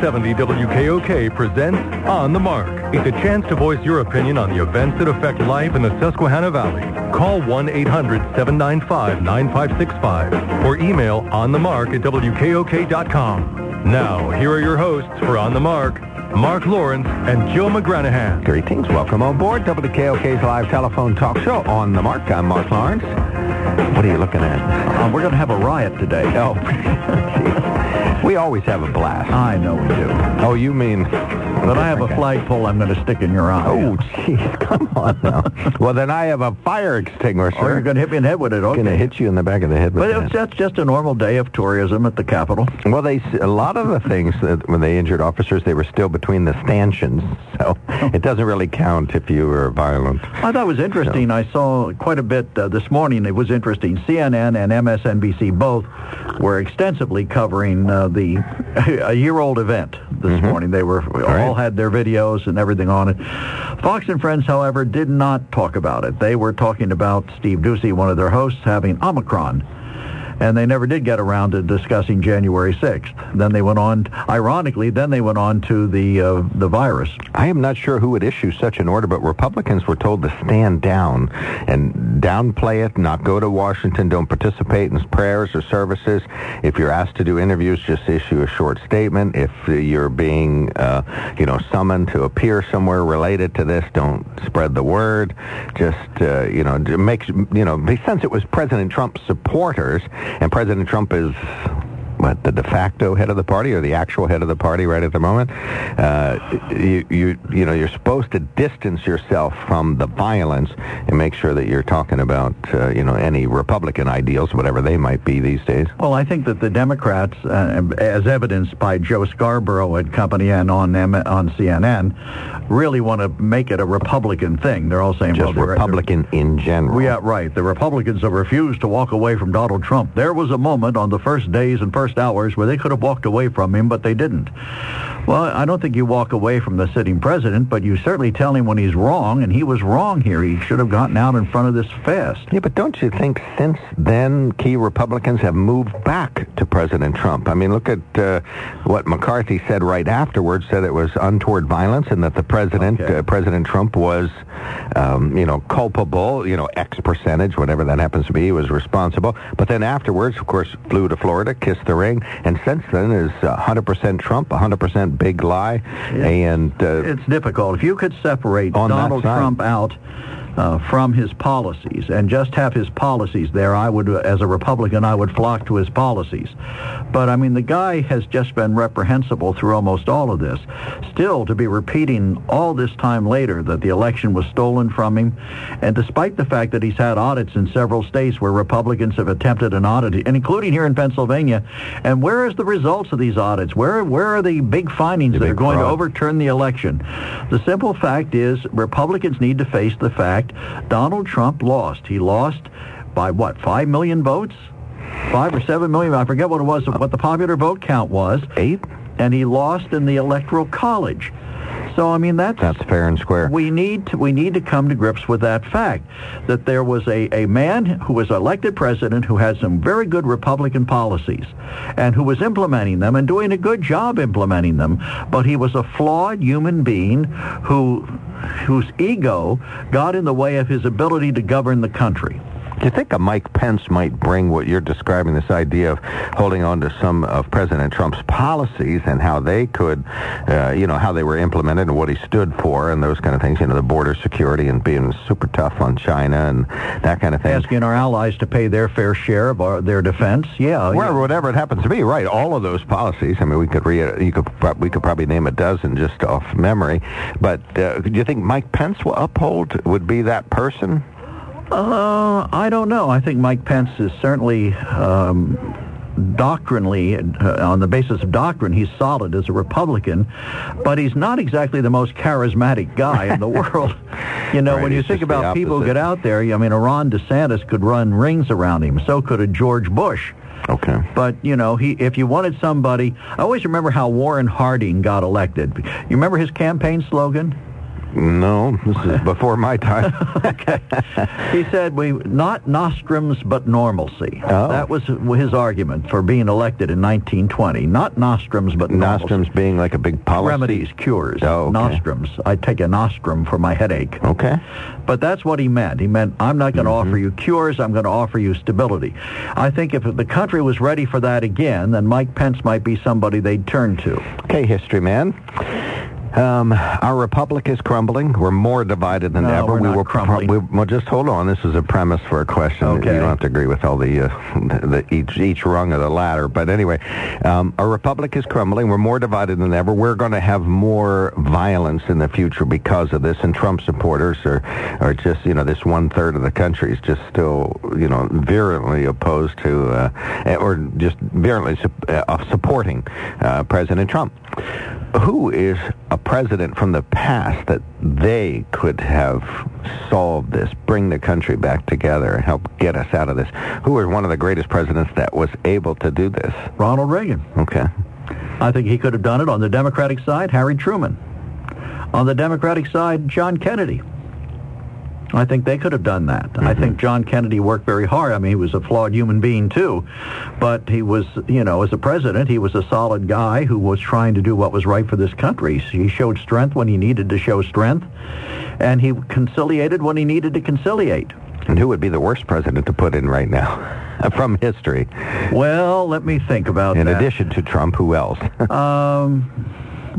Radio 1070 WKOK presents On the Mark. It's a chance to voice your opinion on the events that affect life in the Susquehanna Valley. Call 1-800-795-9565 or email onthemark at WKOK.com. Now, here are your hosts for On the Mark, Mark Lawrence and Joe McGranahan. Greetings. Welcome on board WKOK's live telephone talk show On the Mark. I'm Mark Lawrence. What are you looking at? Uh, we're going to have a riot today. Oh, we always have a blast. I know we do. Oh, you mean... But I have a flagpole I'm going to stick in your eye. Oh, jeez, come on now. well, then I have a fire extinguisher. Oh, you're going to hit me in the head with it, okay. going to hit you in the back of the head with But that. it's, that's just a normal day of tourism at the Capitol. Well, they a lot of the things that when they injured officers, they were still between the stanchions, so it doesn't really count if you were violent. I thought it was interesting. I saw quite a bit uh, this morning. It was interesting. CNN and MSNBC both were extensively covering uh, the a year-old event this morning. They were all right. Had their videos and everything on it. Fox and Friends, however, did not talk about it. They were talking about Steve Doocy, one of their hosts, having Omicron. And they never did get around to discussing January 6th. Then they went on, ironically, then they went on to the uh, the virus. I am not sure who would issue such an order, but Republicans were told to stand down and downplay it, not go to Washington, don't participate in prayers or services. If you're asked to do interviews, just issue a short statement. If you're being, uh, you know, summoned to appear somewhere related to this, don't spread the word. Just, uh, you know, make, you know, since it was President Trump's supporters, and President Trump is what the de facto head of the party or the actual head of the party right at the moment. Uh, you, you you know you're supposed to distance yourself from the violence and make sure that you're talking about uh, you know any Republican ideals, whatever they might be these days. Well, I think that the Democrats, uh, as evidenced by Joe Scarborough and company and on M- on CNN, really want to make it a Republican thing. They're all saying, Just well, they're- Republican in general. Yeah, right. The Republicans have refused to walk away from Donald Trump. There was a moment on the first days and first hours where they could have walked away from him, but they didn't. Well, I don't think you walk away from the sitting president, but you certainly tell him when he's wrong, and he was wrong here. He should have gotten out in front of this fast. Yeah, but don't you think since then key Republicans have moved back to President Trump? I mean, look at uh, what McCarthy said right afterwards, said it was untoward violence and that the president, Okay. uh, President Trump was, um, you know, culpable, you know, X percentage, whatever that happens to be, was responsible. But then afterwards, of course, flew to Florida, kissed the ring, and since then is uh, 100% Trump, 100% big lie, and uh, It's difficult. If you could separate Donald. Trump out uh, from his policies and just have his policies there, I would, as a Republican, I would flock to his policies. But I mean, the guy has just been reprehensible through almost all of this. Still, to be repeating all this time later that the election was stolen from him, and despite the fact that he's had audits in several states where Republicans have attempted an audit, and including here in Pennsylvania, and where is the results of these audits? Where where are the big findings The that are big going to overturn the election? The simple fact is Republicans need to face the fact Donald Trump lost. He lost by what, 5 million votes? 5 or 7 million, I forget what it was, what the popular vote count was, eight, and he lost in the electoral college. So I mean that's that's fair and square. we need to, we need to come to grips with that fact that there was a, a man who was elected president who had some very good Republican policies and who was implementing them and doing a good job implementing them, but he was a flawed human being who whose ego got in the way of his ability to govern the country. Do you think a Mike Pence might bring what you're describing, this idea of holding on to some of President Trump's policies and how they could, uh, you know, how they were implemented and what he stood for and those kind of things, you know, the border security and being super tough on China and that kind of thing? Asking our allies to pay their fair share of our, their defense, yeah. Whatever, whatever it happens to be, right? All of those policies. I mean, we could re- you could we could probably name a dozen just off memory. But uh, do you think Mike Pence will uphold? Would be that person? Uh, I don't know. I think Mike Pence is certainly um, doctrinally, uh, on the basis of doctrine, he's solid as a Republican, but he's not exactly the most charismatic guy in the world. You know, Right, when you think about people who get out there, I mean, a Ron DeSantis could run rings around him. So could a George Bush. Okay. But you know, he if you wanted somebody, I always remember how Warren Harding got elected. You remember his campaign slogan? No, this is before my time. okay. He said we not nostrums but normalcy. Oh. That was his argument for being elected in 1920. Not nostrums but normalcy. Nostrums being like a big policy. Remedies, cures, Oh, okay. nostrums. I take a nostrum for my headache. Okay. But that's what he meant. He meant, I'm not going to Mm-hmm. offer you cures, I'm going to offer you stability. I think if the country was ready for that again, then Mike Pence might be somebody they'd turn to. Okay, history man. Um, our republic is crumbling. We're more divided than No, ever. we're we not will crumbling. we, well, just hold on. This is a premise for a question. Okay. You don't have to agree with all the, uh, the each each rung of the ladder. But anyway, um, our republic is crumbling. We're more divided than ever. We're going to have more violence in the future because of this. And Trump supporters are are just you know this one third of the country is just still you know virulently opposed to uh, or just virulently sup- uh, supporting uh, President Trump who is a president from the past that they could have solved this, bring the country back together, help get us out of this? Who was one of the greatest presidents that was able to do this? Ronald Reagan. Okay. I think he could have done it on the Democratic side, Harry Truman. On the Democratic side, John Kennedy. I think they could have done that. I think John Kennedy worked very hard. I mean, he was a flawed human being too, but he was, you know, as a president, he was a solid guy who was trying to do what was right for this country. He showed strength when he needed to show strength, and he conciliated when he needed to conciliate. And who would be the worst president to put in right now from history? Well, let me think about In that. addition to Trump, who else? Um,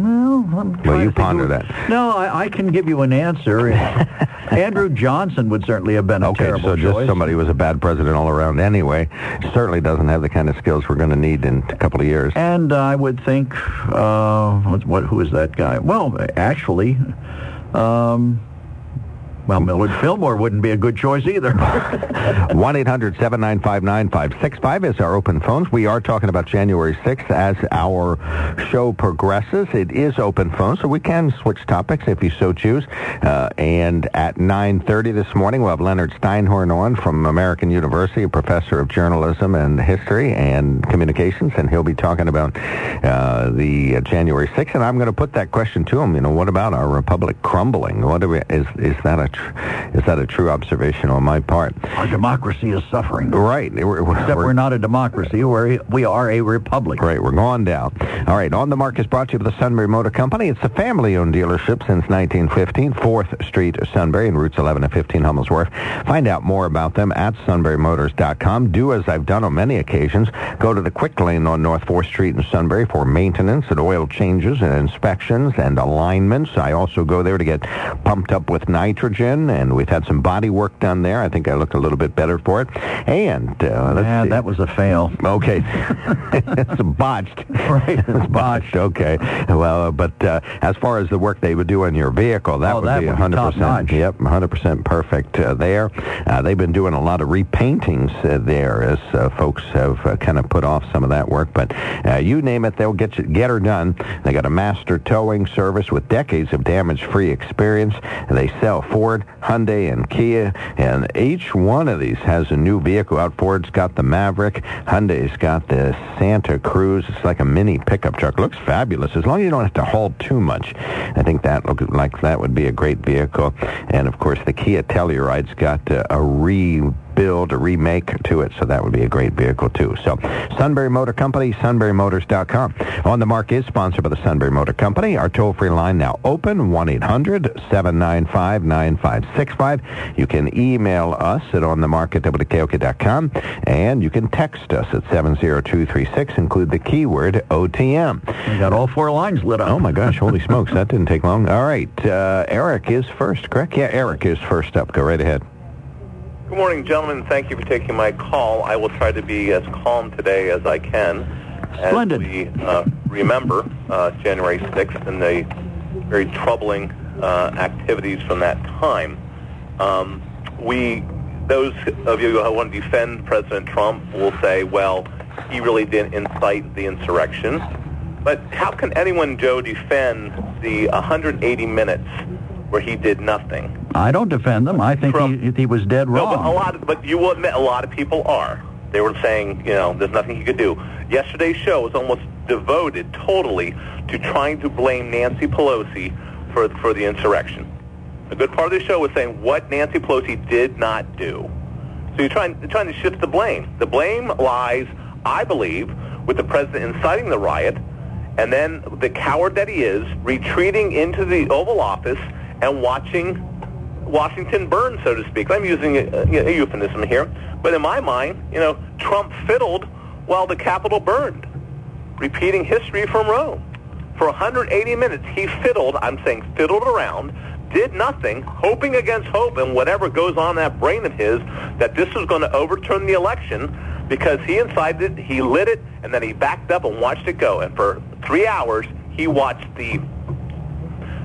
well, I'm Well, you ponder that. No, I, I can give you an answer. Andrew Johnson would certainly have been a Okay, terrible so just somebody who was a bad president all around anyway. Certainly doesn't have the kind of skills we're going to need in a couple of years. And I would think, uh, what, what, who is that guy? Well, actually, um, well, Millard Fillmore wouldn't be a good choice either. 1-800-795-9565 is our open phones. We are talking about January 6th as our show progresses. It is open phone, so we can switch topics if you so choose. Uh, and at 9.30 this morning, we'll have Leonard Steinhorn on from American University, a professor of journalism and history and communications, and he'll be talking about uh, the uh, January 6th. And I'm going to put that question to him. You know, what about our republic crumbling? What do we, is, is that a is that a true observation on my part? Our democracy is suffering. Right. We're, we're, Except we're- we're not a democracy. We're, we are a republic. Right, we're going down. All right, On the Mark is brought to you by the Sunbury Motor Company. It's a family-owned dealership since 1915, 4th Street, Sunbury, and routes 11 and 15, Hummels Wharf. Find out more about them at sunburymotors.com. Do as I've done on many occasions. Go to the quick lane on North 4th Street in Sunbury for maintenance and oil changes and inspections and alignments. I also go there to get pumped up with nitrogen, and we've had some body work done there. I think I look a little bit better for it. And uh, Yeah, see. that was a fail. Okay. it's botched. Right. It's botched. Okay. Well, uh, but uh, as far as the work they would do on your vehicle, that Oh, would that be 100%. Yep, 100% perfect uh, there. Uh, they've been doing a lot of repaintings uh, there as uh, folks have uh, kind of put off some of that work. But uh, you name it, they'll get you, get her done. They got a master towing service with decades of damage-free experience. They sell Ford, Hyundai, and Kia, and each one of these has a new vehicle out. Ford's got the Maverick. Hyundai's got the Santa Cruz. It's like a mini pickup truck. Looks fabulous. As long as you don't have to haul too much, I think that looks like that would be a great vehicle. And of course, the Kia Telluride's got uh, a rebuild, a remake to it, so that would be a great vehicle too. So, Sunbury Motor Company, sunburymotors.com. On the Mark is sponsored by the Sunbury Motor Company. Our toll-free line now open, 1-800-795-9565. You can email us at onthemark at WKOK.com, and you can text us at 70236. Include the keyword OTM. We got all four lines lit up. Oh my gosh, holy smokes, that didn't take long. All right, uh, Eric is first, correct? Yeah, Eric is first up. Go right ahead. Good morning, gentlemen. Thank you for taking my call. I will try to be as calm today as I can. As Splendid. we uh, remember uh, January 6th and the very troubling uh, activities from that time. Um, we, those of you who want to defend President Trump will say, well, he really didn't incite the insurrection. But how can anyone, Joe, defend the 180 minutes where he did nothing? I don't defend them. I think he, he was dead wrong. No, but a lot. Of, but you will admit a lot of people are. They were saying, you know, there's nothing he could do. Yesterday's show was almost devoted totally to trying to blame Nancy Pelosi for for the insurrection. a good part of the show was saying what Nancy Pelosi did not do. So you're trying, you're trying to shift the blame. The blame lies, I believe, with the president inciting the riot, and then the coward that he is retreating into the Oval Office and watching Washington burn, so to speak. I'm using a, a euphemism here, but in my mind, you know, Trump fiddled while the Capitol burned, repeating history from Rome. For 180 minutes, he fiddled, I'm saying fiddled around, did nothing, hoping against hope and whatever goes on in that brain of his that this was going to overturn the election because he incited it, he lit it, and then he backed up and watched it go. And for three hours, he watched the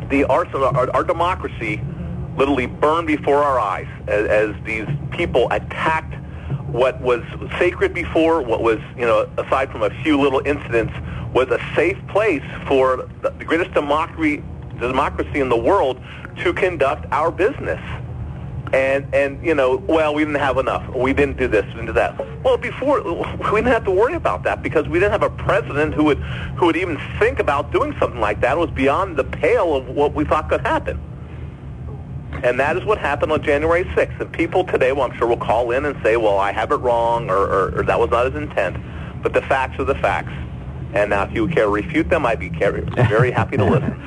the arsenal, our, our democracy literally burn before our eyes as, as these people attacked what was sacred before, what was, you know, aside from a few little incidents, was a safe place for the greatest democracy, democracy in the world to conduct our business. And, and, you know, well, we didn't have enough. We didn't do this, we didn't do that. Well, before, we didn't have to worry about that because we didn't have a president who would, who would even think about doing something like that. It was beyond the pale of what we thought could happen. And that is what happened on January 6th. And people today, well, I'm sure will call in and say, well, I have it wrong or, or, or that was not his intent. But the facts are the facts. And now if you care to refute them, I'd be very happy to listen.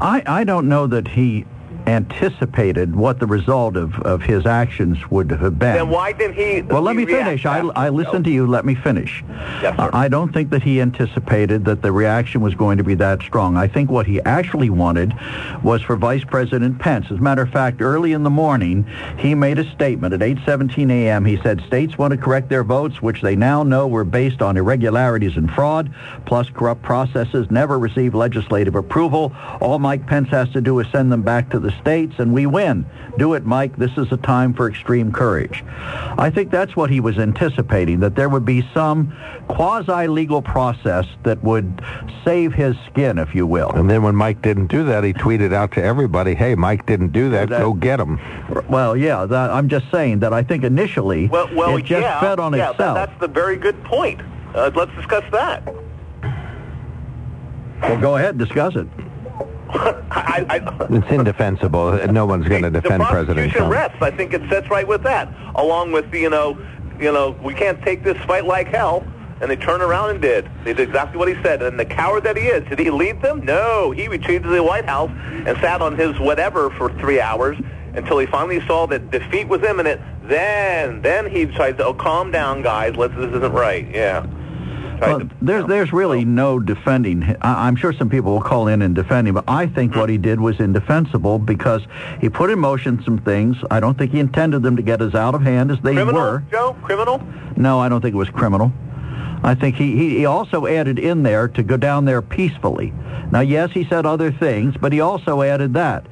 I, I don't know that he anticipated what the result of, of his actions would have been. Then why didn't he? Well, let me finish. I, I listened to you. Let me finish. Yes, sir. I don't think that he anticipated that the reaction was going to be that strong. I think what he actually wanted was for Vice President Pence. As a matter of fact, early in the morning, he made a statement at 8:17 a.m. He said states want to correct their votes, which they now know were based on irregularities and fraud, plus corrupt processes, never received legislative approval. All Mike Pence has to do is send them back to the states and we win. Do it, Mike. This is a time for extreme courage. I think that's what he was anticipating, that there would be some quasi-legal process that would save his skin, if you will. And then when Mike didn't do that, he tweeted out to everybody, hey, Mike didn't do that, That- go get him. Well, yeah, that, I'm just saying that I think initially Well, well it just yeah, fed on yeah, itself. That, that's the very good point. Uh, let's discuss that. Well, go ahead, discuss it. I, I, It's indefensible. No one's going to defend the President Trump. rests. I think it sets right with that, along with the, you know, you know, we can't take this fight like hell. And they turned around and did. They did exactly what he said. And the coward that he is, did he lead them? No. He retreated to the White House and sat on his whatever for three hours until he finally saw that defeat was imminent. Then, then he to, oh, calm down, guys. Let's, this isn't right. Yeah. Well, to- there's there's really no defending. I, I'm sure some people will call in and defend him, but I think what he did was indefensible because he put in motion some things. I don't think he intended them to get as out of hand as they criminal, were. Joe? Criminal? No, I don't think it was criminal. I think he, he, he also added in there to go down there peacefully. Now, yes, he said other things, but he also added that.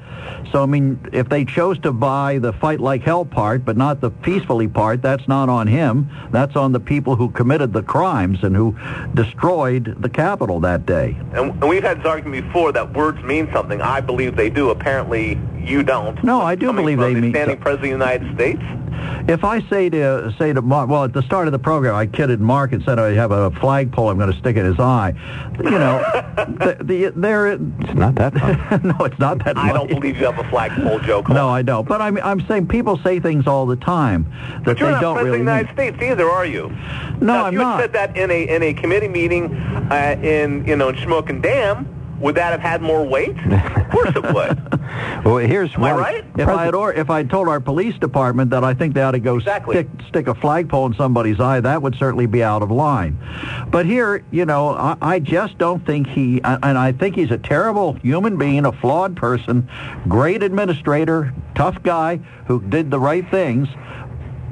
So, I mean, if they chose to buy the fight like hell part, but not the peacefully part, that's not on him. That's on the people who committed the crimes and who destroyed the Capitol that day. And, and we've had this argument before that words mean something. I believe they do. Apparently, you don't. No, I do believe they the mean- standing president of the United States. If I say to say to Mark, well, at the start of the program, I kidded Mark and said I have a flagpole I'm going to stick in his eye. You know, the, the, there. It's not that no, it's not that. I don't believe you have a flagpole, Joe. Come No. I don't. But I'm I'm saying people say things all the time that But you're they not don't president really of the mean. United States either, are you? No, now, I'm you had not. said that in a in a committee meeting uh, in you know in Shamokin Dam, would that have had more weight? of course it would. Well, here's Am I one. right? If I had or if I told our police department that I think they ought to go Exactly. stick stick a flagpole in somebody's eye, that would certainly be out of line. But here, you know, I, I just don't think he, and I think he's a terrible human being, a flawed person, great administrator, tough guy who did the right things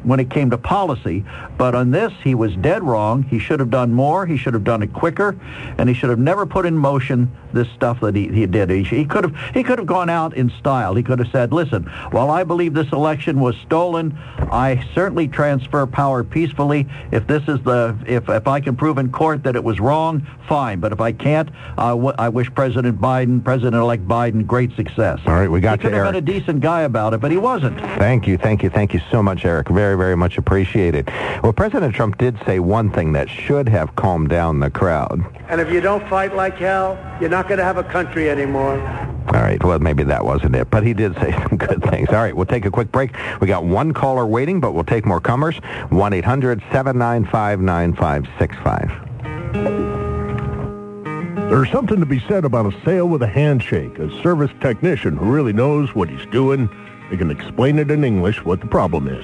when it came to policy. But on this, he was dead wrong. He should have done more. He should have done it quicker, and he should have never put in motion this stuff that he, he did. He, he could have he could have gone out in style. He could have said, "Listen, while I believe this election was stolen, I certainly transfer power peacefully. If this is the if if I can prove in court that it was wrong, fine. But if I can't, I w- I wish President Biden, President-elect Biden, great success." All right, we got he could have been a decent guy about it, but he wasn't. Thank you, thank you, thank you so much, Eric. Very, very much appreciated. Well, President Trump did say one thing that should have calmed down the crowd. And if you don't fight like hell, you're not going to have a country anymore. All right. Well, maybe that wasn't it, but he did say some good things. All right. We'll take a quick break. We got one caller waiting, but we'll take more comers. 1-800-795-9565. There's something to be said about a sale with a handshake, a service technician who really knows what he's doing. They can explain it in English what the problem is.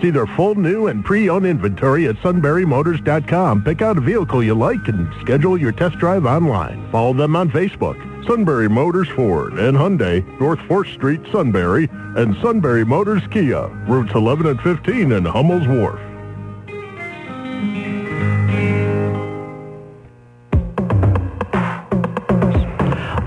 See their full new and pre-owned inventory at sunburymotors.com. Pick out a vehicle you like and schedule your test drive online. Follow them on Facebook. Sunbury Motors Ford and Hyundai, North 4th Street, Sunbury, and Sunbury Motors Kia, routes 11 and 15 in Hummel's Wharf.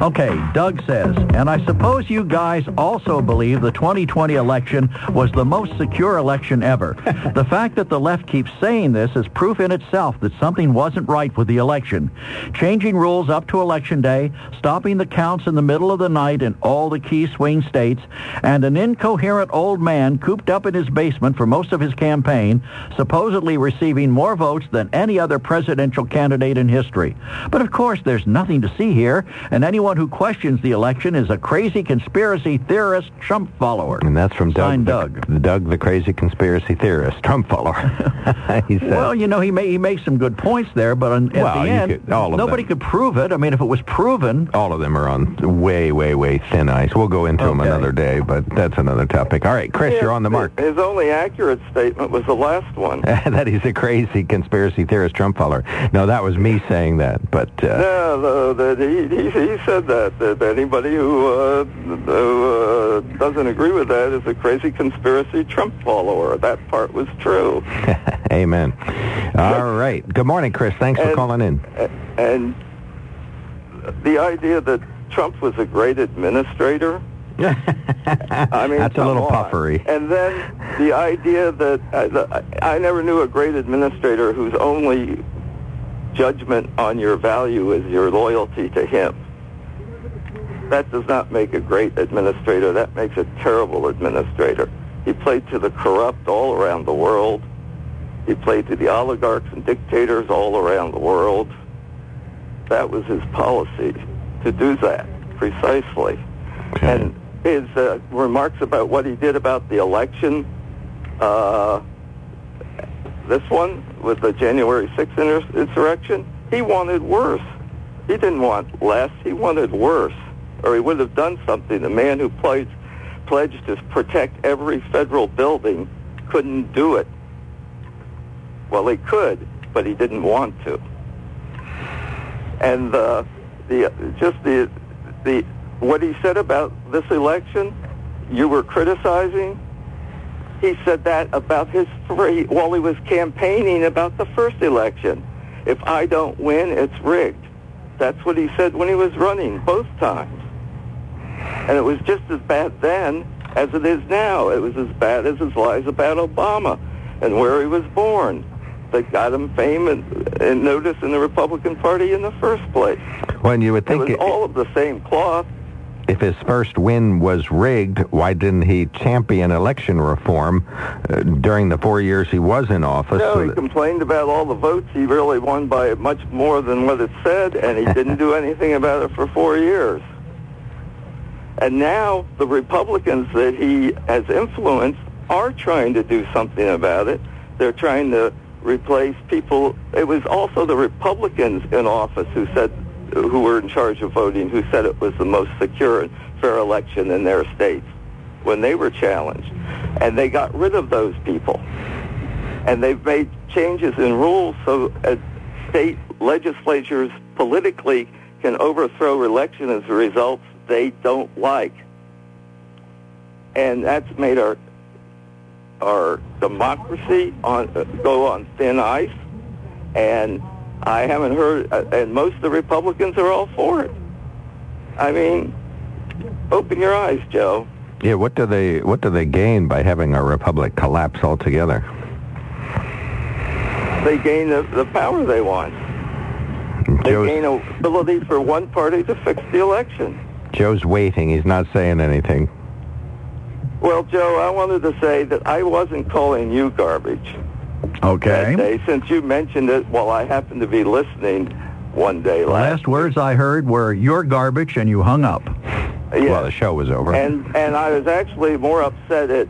Okay, Doug says, and I suppose you guys also believe the 2020 election was the most secure election ever. the fact that the left keeps saying this is proof in itself that something wasn't right with the election. Changing rules up to election day, stopping the counts in the middle of the night in all the key swing states, and an incoherent old man cooped up in his basement for most of his campaign, supposedly receiving more votes than any other presidential candidate in history. But of course, there's nothing to see here, and anyone who questions the election is a crazy conspiracy theorist Trump follower. And that's from Doug, Signed the, Doug. Doug, the crazy conspiracy theorist, Trump follower. he said. Well, you know, he may, he makes some good points there, but on, at Well, the end, could- all of nobody them. could prove it. I mean, if it was proven, all of them are on way, way, way thin ice. We'll go into them another day, but that's another topic. All right, Chris, you're on the mark. His only accurate statement was the last one. that he's a crazy conspiracy theorist Trump follower. No, that was me saying that, but uh, No, the, the, he, he, he said that, that anybody who, uh, who uh, doesn't agree with that is a crazy conspiracy Trump follower. That part was true. amen. All right. Good morning, Chris. Thanks for calling in. And the idea that Trump was a great administrator, I mean, That's a little on. puffery. And then the idea that uh, the, I never knew a great administrator whose only judgment on your value is your loyalty to him. That does not make a great administrator. That makes a terrible administrator. He played to the corrupt all around the world. He played to the oligarchs and dictators all around the world. That was his policy, to do that, precisely. Okay. And his uh, remarks about what he did about the election, uh, this one with the January 6th insurrection, he wanted worse. He didn't want less. He wanted worse, or he would have done something. The man who pledged, pledged to protect every federal building couldn't do it. Well, he could, but he didn't want to. And uh, the just the the what he said about this election, you were criticizing. He said that about his free while he was campaigning about the first election. If I don't win, it's rigged. That's what he said when he was running both times. And it was just as bad then as it is now. It was as bad as his lies about Obama and where he was born that got him fame and, and notice in the Republican Party in the first place. When you would think It was it- all of the same cloth. if his first win was rigged, why didn't he champion election reform uh, during the four years he was in office? No, so he complained about all the votes. He really won by much more than what it said, and he didn't do anything about it for four years. And now the Republicans that he has influenced are trying to do something about it. They're trying to replace people. It was also the Republicans in office who said, who were in charge of voting, who said it was the most secure and fair election in their states when they were challenged. And they got rid of those people and they've made changes in rules so state legislatures politically can overthrow election as a result they don't like. And that's made our our democracy on uh, go on thin ice. And I haven't heard, uh, and most of the Republicans are all for it. I mean, open your eyes, Joe. Yeah, what do they what do they gain by having a republic collapse altogether? They gain the, the power they want. They Joe's, gain ability for one party to fix the election. Joe's waiting. He's not saying anything. Well, Joe, I wanted to say that I wasn't calling you garbage Okay. day uh, since you mentioned it while I happened to be listening one day last. last words I heard were "You're garbage," and you hung up. Yes. Well, the show was over. and and I was actually more upset at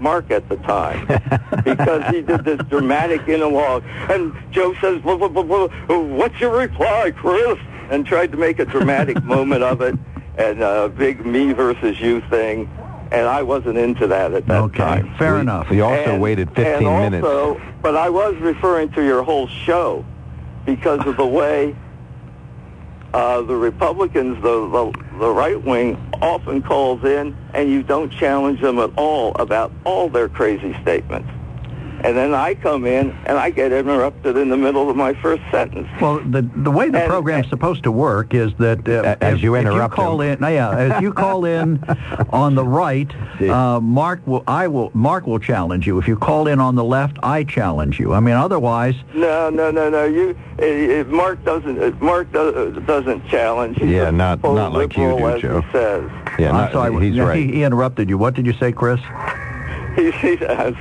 Mark at the time because he did this dramatic monologue, and Joe says, "Blah, blah, blah, blah, "What's your reply, Chris?" and tried to make a dramatic moment of it and a big me versus you thing, and I wasn't into that at that Okay. time. Fair We- enough. We also And- waited 15 and minutes. also, But I was referring to your whole show because of the way uh, the Republicans, the, the, the right wing, often calls in and you don't challenge them at all about all their crazy statements. And then I come in and I get interrupted in the middle of my first sentence. Well, the the way the And- program's supposed to work is that uh, As if, you if interrupt you call him. in, yeah, as you call in on the right, uh, Mark will, I will, Mark will challenge you. If you call in on the left, I challenge you. I mean, otherwise, No, no, no, no. You, Mark doesn't. Mark do, doesn't challenge. He's Yeah, not- not like you do, Joe. He says. yeah, I'm not- sorry, he's yeah, right. He, he interrupted you. What did you say, Chris? He, he, I'm.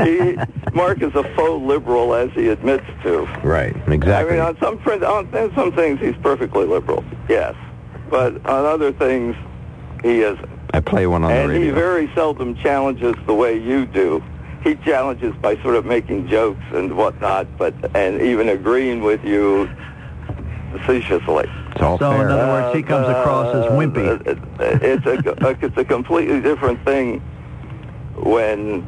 He, Mark is a faux liberal, as he admits to. right, exactly. I mean, on some on on some things he's perfectly liberal, yes, but on other things he isn't. I play one on the radio. And he very seldom challenges the way you do. He challenges by sort of making jokes and whatnot, but and even agreeing with you facetiously. it's all So, in other words, he comes across as wimpy. Uh, it's a it's a completely different thing when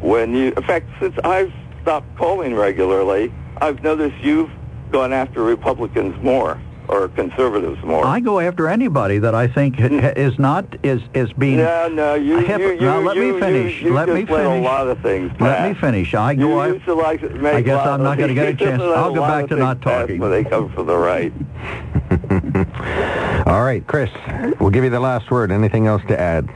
when you. In fact, since I've stopped calling regularly, I've noticed you've gone after Republicans more or conservatives more. I go after anybody that I think Hmm. is not is is being. no, no, you, I have- you, you, now, let me you, finish. You, you Let just me let a finish. lot of things. Let me finish. I You go. used to like to make I guess lot I'm not of- gonna get a you just chance. let a I'll go back to not talking. When they come from the right. all right, Chris, we'll give you the last word. Anything else to add?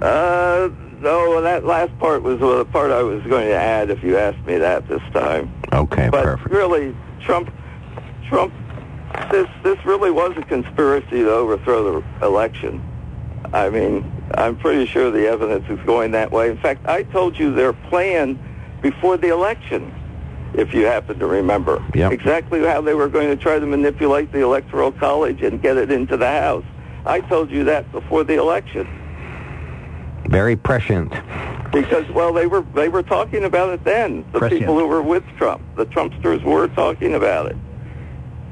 Uh, no, that last part was the part I was going to add if you asked me that this time. Okay, But perfect. really, Trump, Trump, this this really was a conspiracy to overthrow the election. I mean, I'm pretty sure the evidence is going that way. In fact, I told you their plan before the election, if you happen to remember, Yep. exactly how they were going to try to manipulate the electoral college and get it into the House. I told you that before the election. Very prescient. Because well, they were they were talking about it then. The Prescient. people who were with Trump, the Trumpsters, were talking about it,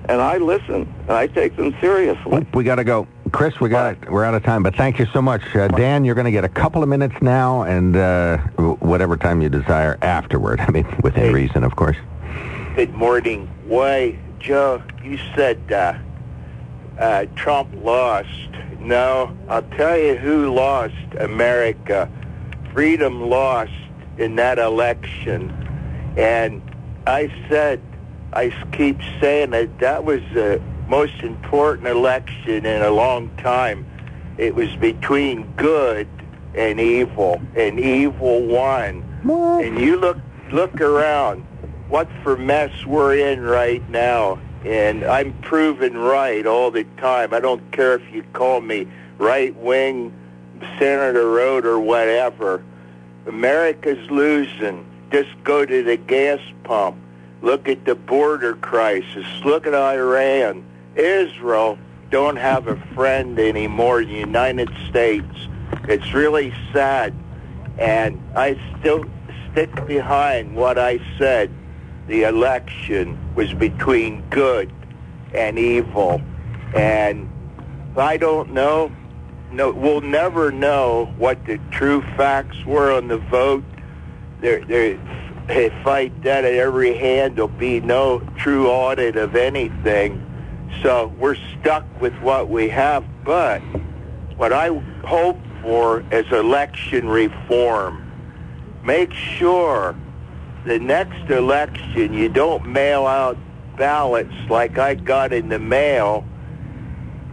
and I listen and I take them seriously. Oop, we got to go. Chris, we got we're out of time, but thank you so much. Uh, Dan, you're going to get a couple of minutes now and uh, whatever time you desire afterward. I mean, within Hey. reason, of course. Good morning. Why, Joe, you said uh, uh, Trump lost. No, I'll tell you who lost America. Freedom lost in that election. And I said, I keep saying it, that was the most important election in a long time. It was between good and evil, and evil won. And you look look around what for mess we're in right now. And I'm proven right all the time. I don't care if you call me right wing, Senator Road, or whatever. America's losing. Just go to the gas pump. Look at the border crisis. Look at Iran. Israel don't have a friend anymore, the United States. It's really sad. And I still stick behind what I said. The election was between good and evil. And I don't know. No, we'll never know what the true facts were on the vote. There, there, they fight that at every hand. There'll be no true audit of anything. So we're stuck with what we have. But what I hope for is election reform. Make sure the next election you don't mail out ballots like I got in the mail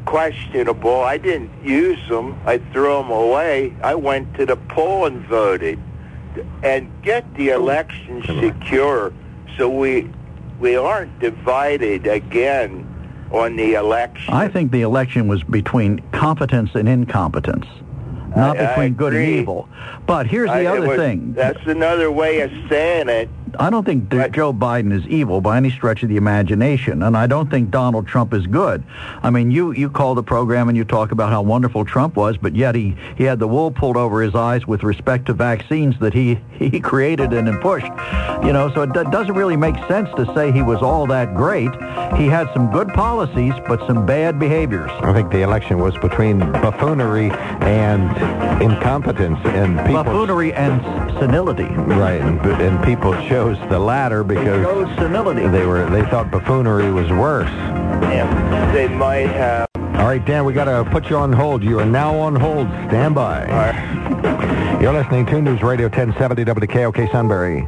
questionable. I didn't use them. I threw them away. I went to the poll and voted, and get the election secure, so we we aren't divided again on the election. I think the election was between competence and incompetence, not I- I between good and evil. But here's the I- other was- thing. That's another way of saying it. I don't think that Joe Biden is evil by any stretch of the imagination, and I don't think Donald Trump is good. I mean, you you call the program and you talk about how wonderful Trump was, but yet he he had the wool pulled over his eyes with respect to vaccines that he he created and then pushed. You know, so it do- doesn't really make sense to say he was all that great. He had some good policies, but some bad behaviors. I think the election was between buffoonery and incompetence, and people Buffoonery and senility. right, and, and people chose the latter because Shows senility. they were they thought buffoonery was worse. Yeah, they might have. All right, Dan, we got to put you on hold. You are now on hold. Stand by. You're listening to News Radio 1070 WKOK Sunbury.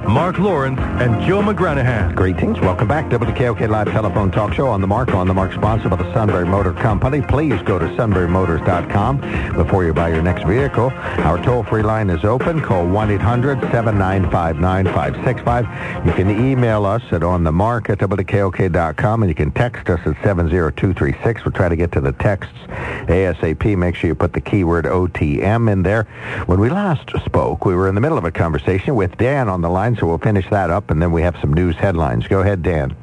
Mark Lawrence and Joe McGranahan. Greetings. Welcome back. WKOK Live Telephone Talk Show on the Mark. On the Mark sponsored by the Sunbury Motor Company. Please go to sunburymotors.com before you buy your next vehicle. Our toll-free line is open. Call 1-800-795-9565. You can email us at onthemark at WKOK.com and you can text us at 70236. We'll try to get to the texts ASAP. Make sure you put the keyword OTM in there. When we last spoke, we were in the middle of a conversation with Dan on the line, so we'll finish that up, and then we have some news headlines. Go ahead, Dan.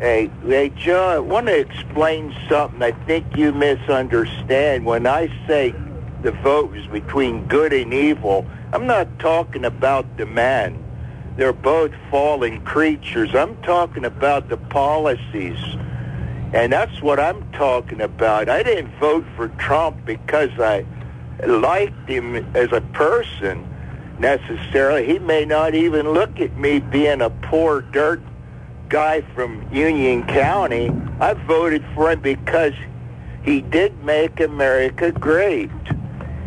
Hey, hey, Joe, I want to explain something I think you misunderstand. When I say the vote is between good and evil, I'm not talking about the man. They're both fallen creatures. I'm talking about the policies. And that's what I'm talking about. I didn't vote for Trump because I liked him as a person necessarily. He may not even look at me being a poor dirt guy from Union County. I voted for him because he did make America great.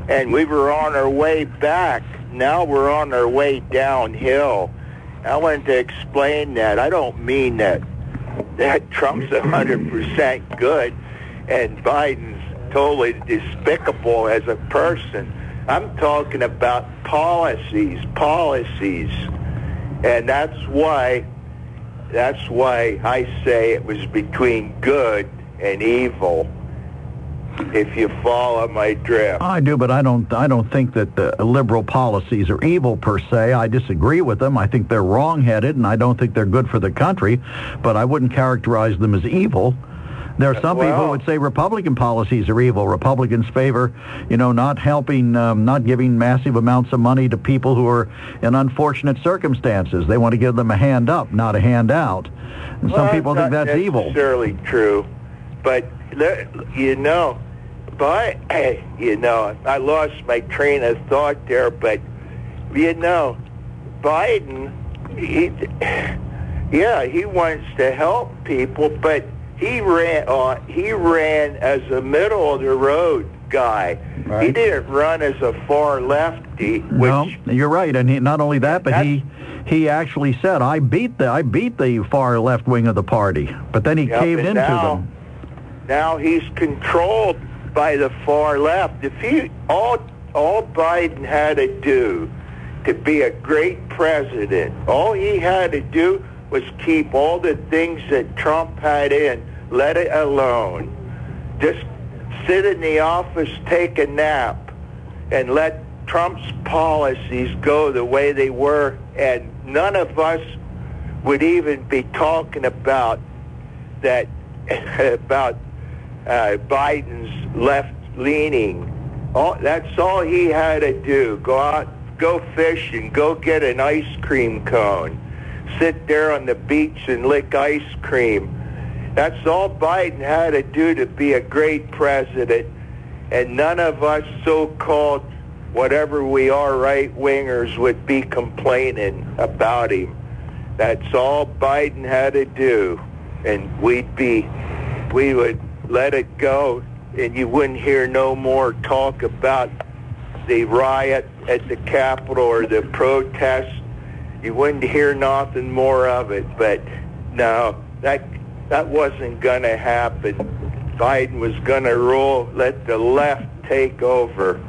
And we were on our way back. Now we're on our way downhill. I wanted to explain that. I don't mean that that Trump's hundred percent good and Biden's totally despicable as a person. I'm talking about policies, policies. And that's why that's why I say it was between good and evil. If you follow my drift. I do, but I don't. I don't think that the liberal policies are evil per se. I disagree with them. I think they're wrong-headed, and I don't think they're good for the country. But I wouldn't characterize them as evil. There are some people who would say Republican policies are evil. Republicans favor, you know, not helping, um, not giving massive amounts of money to people who are in unfortunate circumstances. They want to give them a hand up, not a handout. And some people think that's evil. necessarily true, but you know, but you know, I lost my train of thought there. But you know, Biden, he, yeah, he wants to help people, but he ran on. He ran as a middle of the road guy. He didn't run as a far lefty, which no, you're right, and he, not only that, but he he actually said, "I beat the I beat the far left wing of the party," but then he Yep, caved into now- them. now he's controlled by the far left. If he all all Biden had to do to be a great president, all he had to do was keep all the things that Trump had in, let it alone. Just sit in the office, take a nap, and let Trump's policies go the way they were, and none of us would even be talking about that about uh, Biden's left leaning. All, that's all he had to do. Go out, go fishing, go get an ice cream cone, sit there on the beach and lick ice cream. That's all Biden had to do to be a great president. And none of us so-called whatever we are right wingers would be complaining about him. That's all Biden had to do, and we'd be, we would let it go, and you wouldn't hear no more talk about the riot at the Capitol or the protest. You wouldn't hear nothing more of it. But no, that that wasn't going to happen. Biden was going to rule, let the left take over.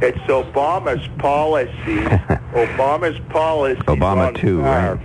It's Obama's policy. Obama's policy. Obama too, right?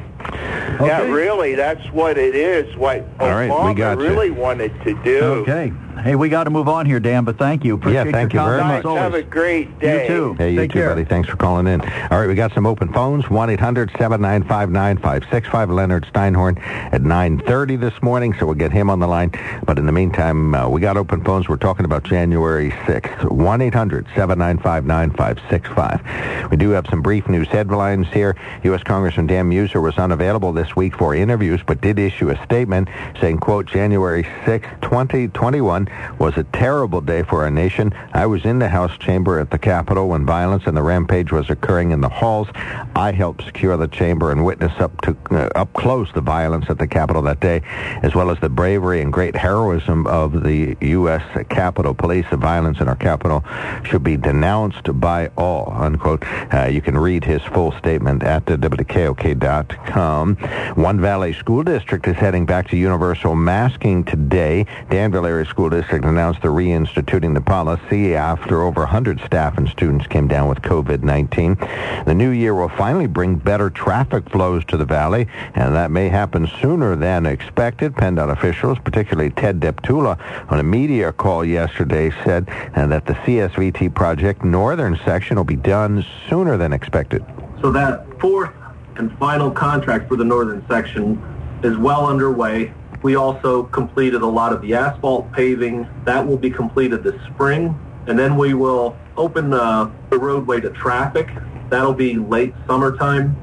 Yeah, really, that's what it is. What All right, Obama we got really wanted to do. Okay. Hey, we got to move on here, Dan, but thank you. Appreciate Yeah, thank your you very much. as Have a great day. You too. Hey, you Take too, care. buddy. Thanks for calling in. All right, we got some open phones. 1-800-795-9565. Leonard Steinhorn at 9.30 this morning, so we'll get him on the line. But in the meantime, uh, we got open phones. We're talking about January 6th. 1-800-795-9565. We do have some brief news headlines here. U.S. Congressman Dan Meuser was unavailable this week for interviews, but did issue a statement saying, quote, January 6th, 2021 was a terrible day for our nation. I was in the House chamber at the Capitol when violence and the rampage was occurring in the halls. I helped secure the chamber and witness up to uh, up close the violence at the Capitol that day, as well as the bravery and great heroism of the U.S. Capitol Police. The violence in our Capitol should be denounced by all, unquote. Uh, you can read his full statement at the WKOK.com. One Valley School District is heading back to universal masking today. Danville Area School District announced they're reinstituting the policy after over 100 staff and students came down with COVID-19. The new year will finally bring better traffic flows to the valley, and that may happen sooner than expected. PennDOT officials, particularly Ted Deptula, on a media call yesterday said that the CSVT project northern section will be done sooner than expected. So that fourth and final contract for the northern section is well underway. We also completed a lot of the asphalt paving. That will be completed this spring. And then we will open uh, the roadway to traffic. That'll be late summertime.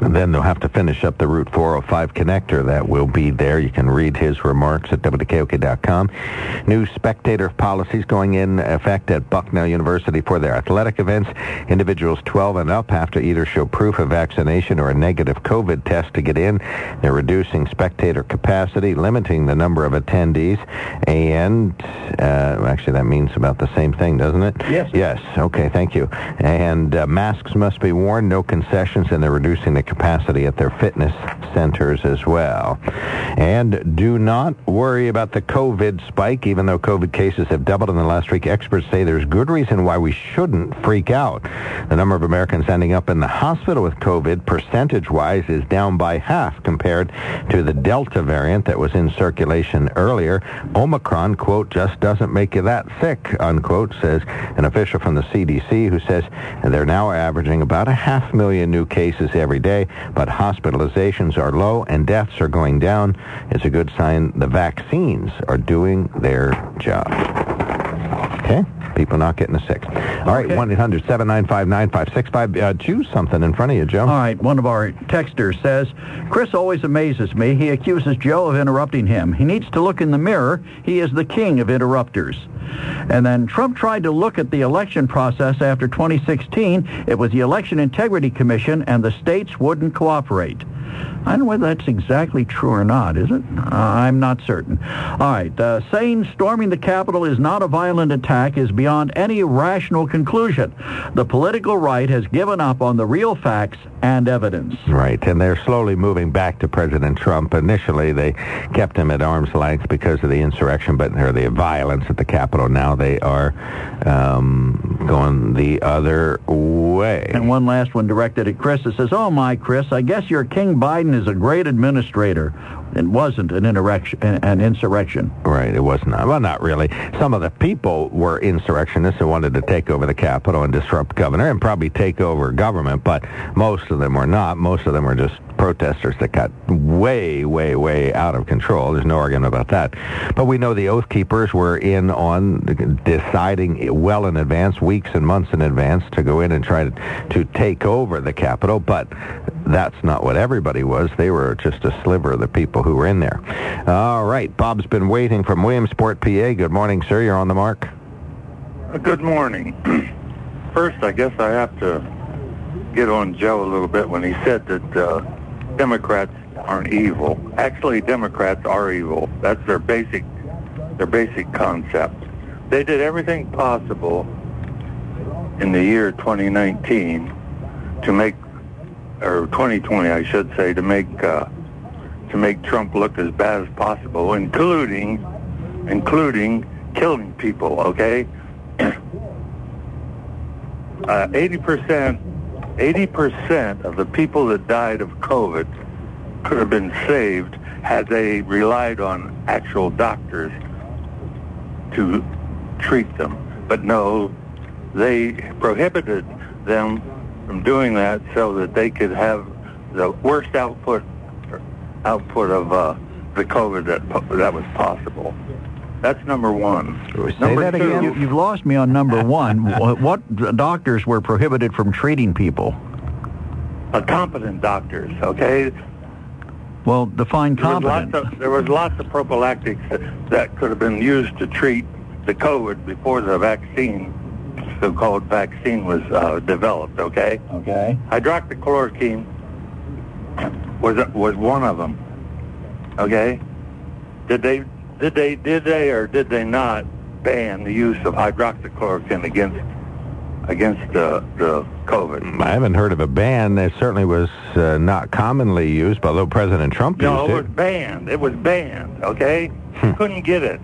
And then they'll have to finish up the Route 405 connector that will be there. You can read his remarks at WKOK.com. New spectator policies going in effect at Bucknell University for their athletic events. Individuals 12 and up have to either show proof of vaccination or a negative COVID test to get in. They're reducing spectator capacity, limiting the number of attendees, and uh, actually that means about the same thing, doesn't it? Yes. Yes. Okay. Thank you. And uh, masks must be worn. No concessions, and they're reducing the capacity at their fitness centers as well. And do not worry about the COVID spike. Even though COVID cases have doubled in the last week, experts say there's good reason why we shouldn't freak out. The number of Americans ending up in the hospital with COVID, percentage-wise, is down by half compared to the Delta variant that was in circulation earlier. Omicron, quote, just doesn't make you that sick, unquote, says an official from the CDC who says they're now averaging about a half million new cases every day, but hospitalizations are low and deaths are going down. It's a good sign the vaccines are doing their job. Okay? People not getting sick. All right, Okay. 1-800-795-9565. Uh, choose something in front of you, Joe. All right, one of our texters says, Chris always amazes me. He accuses Joe of interrupting him. He needs to look in the mirror. He is the king of interrupters. And then Trump tried to look at the election process after 2016. It was the Election Integrity Commission, and the states wouldn't cooperate. I don't know whether that's exactly true or not, is it? I'm not certain. All right, uh, saying storming the Capitol is not a violent attack is beyond any rational conclusion. The political right has given up on the real facts and evidence. Right, and they're slowly moving back to President Trump. Initially, they kept him at arm's length because of the insurrection, but or the violence at the Capitol. Now they are um, going the other way. And one last one directed at Chris. It says, "Oh my, Chris, I guess your King Biden is a great administrator. It wasn't an insurrection. An insurrection. Right, it was not. Well, not really. Some of the people were insurrectionists who wanted to take over the Capitol and disrupt governor and probably take over government, but most of them were not. Most of them were just protesters that got way, way, way out of control. There's no argument about that. But we know the Oath Keepers were in on deciding well in advance, weeks and months in advance, to go in and try to, to take over the Capitol, but that's not what everybody was. They were just a sliver of the people who were in there. All right, Bob's been waiting from Williamsport, PA. Good morning, sir. You're on the mark. Uh, Good morning. first, I guess I have to get on Joe a little bit when he said that uh, Democrats aren't evil. Actually, Democrats are evil. That's their basic their basic concept. They did everything possible in the year 2019 to make, or 2020, I should say, to make uh, to make Trump look as bad as possible, including including killing people. Okay, uh, 80%, 80% of the people that died of COVID could have been saved had they relied on actual doctors to treat them. But no, they prohibited them from doing that so that they could have the worst output output of uh, the COVID that that was possible. That's number one. Say number that two, again? You, you've lost me on number one. What, doctors were prohibited from treating people? uh, competent doctors. Okay, Well, define there was, competent. lots of, there was lots of prophylactics that, that could have been used to treat the COVID before the vaccine, so-called vaccine, was uh, developed. Okay. Okay. hydroxychloroquine was was one of them. Okay, did they did they did they or did they not ban the use of hydroxychloroquine against against the the COVID? I haven't heard of a ban. It certainly was uh, not commonly used, although President Trump No, used it No, it. was banned. It was banned. Okay, Hmm. you couldn't get it.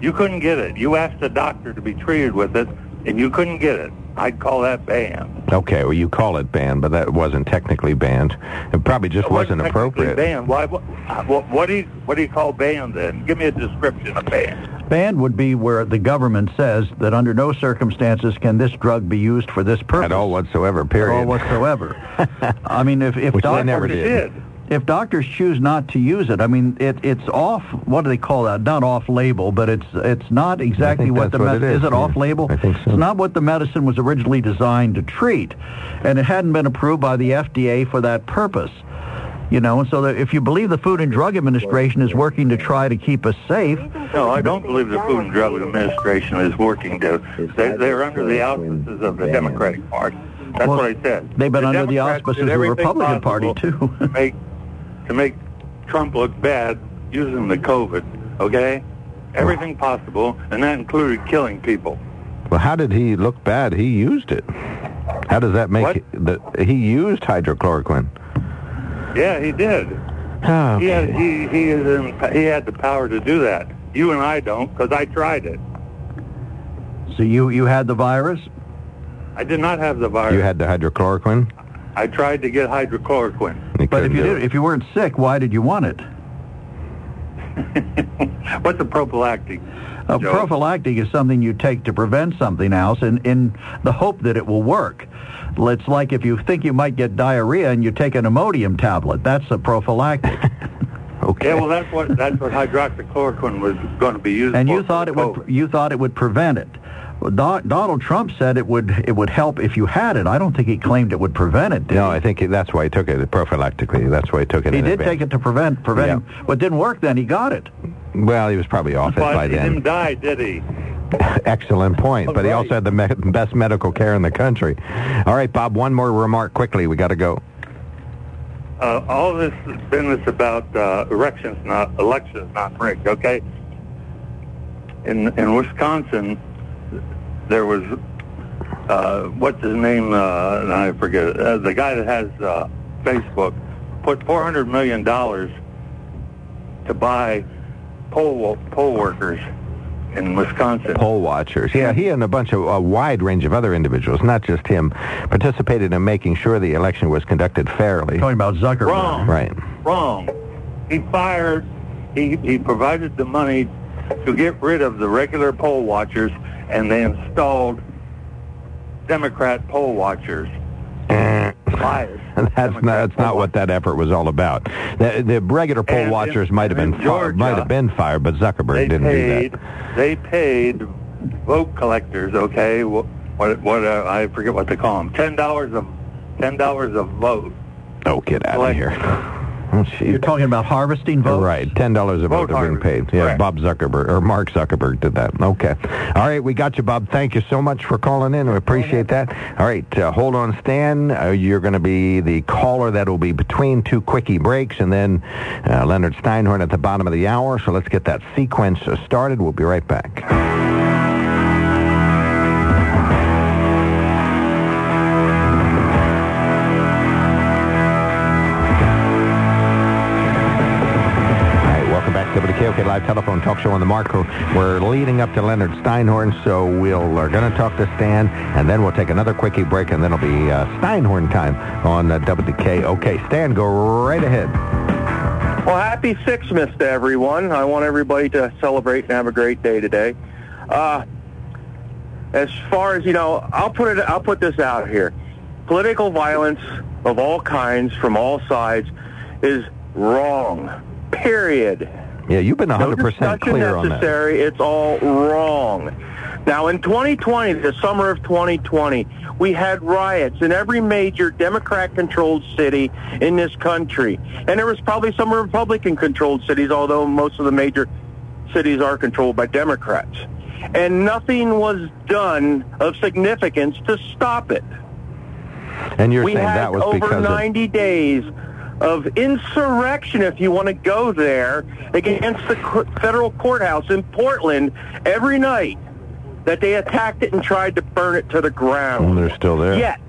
You couldn't get it. You asked a doctor to be treated with it, and you couldn't get it. I'd call that banned. Okay, well, you call it banned, but that wasn't technically banned. It probably just It wasn't technically appropriate. Banned. Why? What, what, what do you what do you call banned then? Give me a description of banned. Banned would be where the government says that under no circumstances can this drug be used for this purpose. At all whatsoever, period. At period. all whatsoever. I mean, if if Which doctors, never did. did. If doctors choose not to use it, I mean, it, it's off. What do they call that? Not off label, but it's it's not exactly what the what it med- is, it yeah. off label? I think so. It's not what the medicine was originally designed to treat, and it hadn't been approved by the FDA for that purpose. You know, and so that if you believe the Food and Drug Administration is working to try to keep us safe, No, I don't believe the Food and Drug Administration is working to. They, they're under the auspices of the Democratic Party. That's Well, what I said. they've been under the auspices of the Republican Party, too. to make to make Trump look bad using the COVID. Okay, everything possible, and that included killing people. Well, how did he look bad? He used it. How does that make What? the, he used hydrochloroquine? Yeah, he did. Oh, He had he he is in, he had the power to do that. You and I don't, because I tried it. so you you had the virus. I did not have the virus. you had the hydrochloroquine? I tried to get hydrochloroquine. But if you did, if you weren't sick, why did you want it? What's a prophylactic? A Joe? prophylactic is something you take to prevent something else in, in the hope that it will work. It's like if you think you might get diarrhea and you take an Imodium tablet. That's a prophylactic. okay. Yeah, well, that's what that's what hydroxychloroquine was going to be used and for. you thought it would you thought it would prevent it. Well, Donald Trump said it would it would help if you had it. I don't think he claimed it would prevent it. Did no, he? I think he, that's why he took it prophylactically. That's why he took it. he in did advance. take it to prevent prevent, but it didn't work. Then he got it. Well, he was probably off it But by he then. didn't die, did he? Excellent point. But he also had the me- best medical care in the country. All right, Bob. One more remark quickly. We got to go. Uh, all this business about uh, elections not elections not rigged. Okay. In in Wisconsin, there was uh, what's his name? Uh, I forget. it. Uh, the guy that has uh, Facebook put four hundred million dollars to buy poll poll workers in Wisconsin. Poll watchers. Yeah, he and a bunch of a wide range of other individuals, not just him, participated in making sure the election was conducted fairly. Talking about Zuckerberg. Wrong. Right. wrong. He fired, he, he provided the money to get rid of the regular poll watchers, and they installed Democrat poll watchers. Biased. That's not, that's not what that effort was all about. The, the regular poll And in- watchers might have been Georgia, might have been fired, but Zuckerberg didn't paid, do that. they paid vote collectors, okay, what, what, what uh, I forget what they call them, $10 a, $10 a vote. Oh, get out of here. Oh. You're talking about harvesting votes? Right, ten dollars a vote Vote are being paid. Yeah, correct. Bob Zuckerberg or Mark Zuckerberg did that. Okay, all right, we got you, Bob. Thank you so much for calling in. We appreciate that. All right, uh, hold on, Stan. Uh, you're going to be the caller that will be between two quickie breaks, and then uh, Leonard Steinhorn at the bottom of the hour. So let's get that sequence started. We'll be right back. WKOK Live Telephone Talk Show on the Mark. We're- leading up to Leonard Steinhorn, so we'll are going to talk to Stan, and then we'll take another quickie break, and then it'll be uh, Steinhorn time on uh, WKOK. Stan, go right ahead. Well, happy Sixmas to everyone. I want everybody to celebrate and have a great day today. Uh, as far as you know, I'll put it. I'll put this out here. Political violence of all kinds from all sides is wrong. Period. Yeah, you've been 100% discussion clear on that. necessary. It's all wrong. Now, in 2020, the summer of 2020, we had riots in every major Democrat-controlled city in this country, and there was probably some Republican-controlled cities, although most of the major cities are controlled by Democrats. And nothing was done of significance to stop it And you're we saying that was over because of 90 days of insurrection, if you want to go there, against the federal courthouse in Portland every night that they attacked it and tried to burn it to the ground. Well, they're still there. Yet,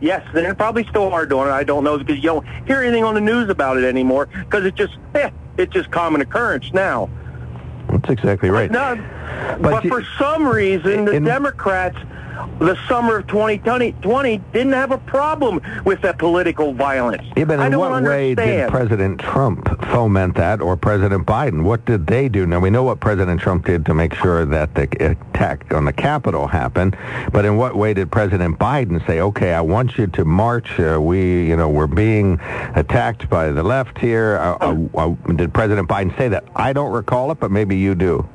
yes, they probably still are doing it. I don't know because you don't hear anything on the news about it anymore because it just, eh, it's just common occurrence now. That's exactly right. No, But but, for some reason, the in- Democrats, the summer of 2020, didn't have a problem with that political violence. Yeah, but in what way did. President Trump foment that, or President Biden? What did they do? Now we know what President Trump did to make sure that the attack on the Capitol happened, but in what way did President Biden say, "Okay, I want you to march. Uh, we, you know, we're being attacked by the left here"? Uh, uh, uh, did President Biden say that? I don't recall it, but maybe you do.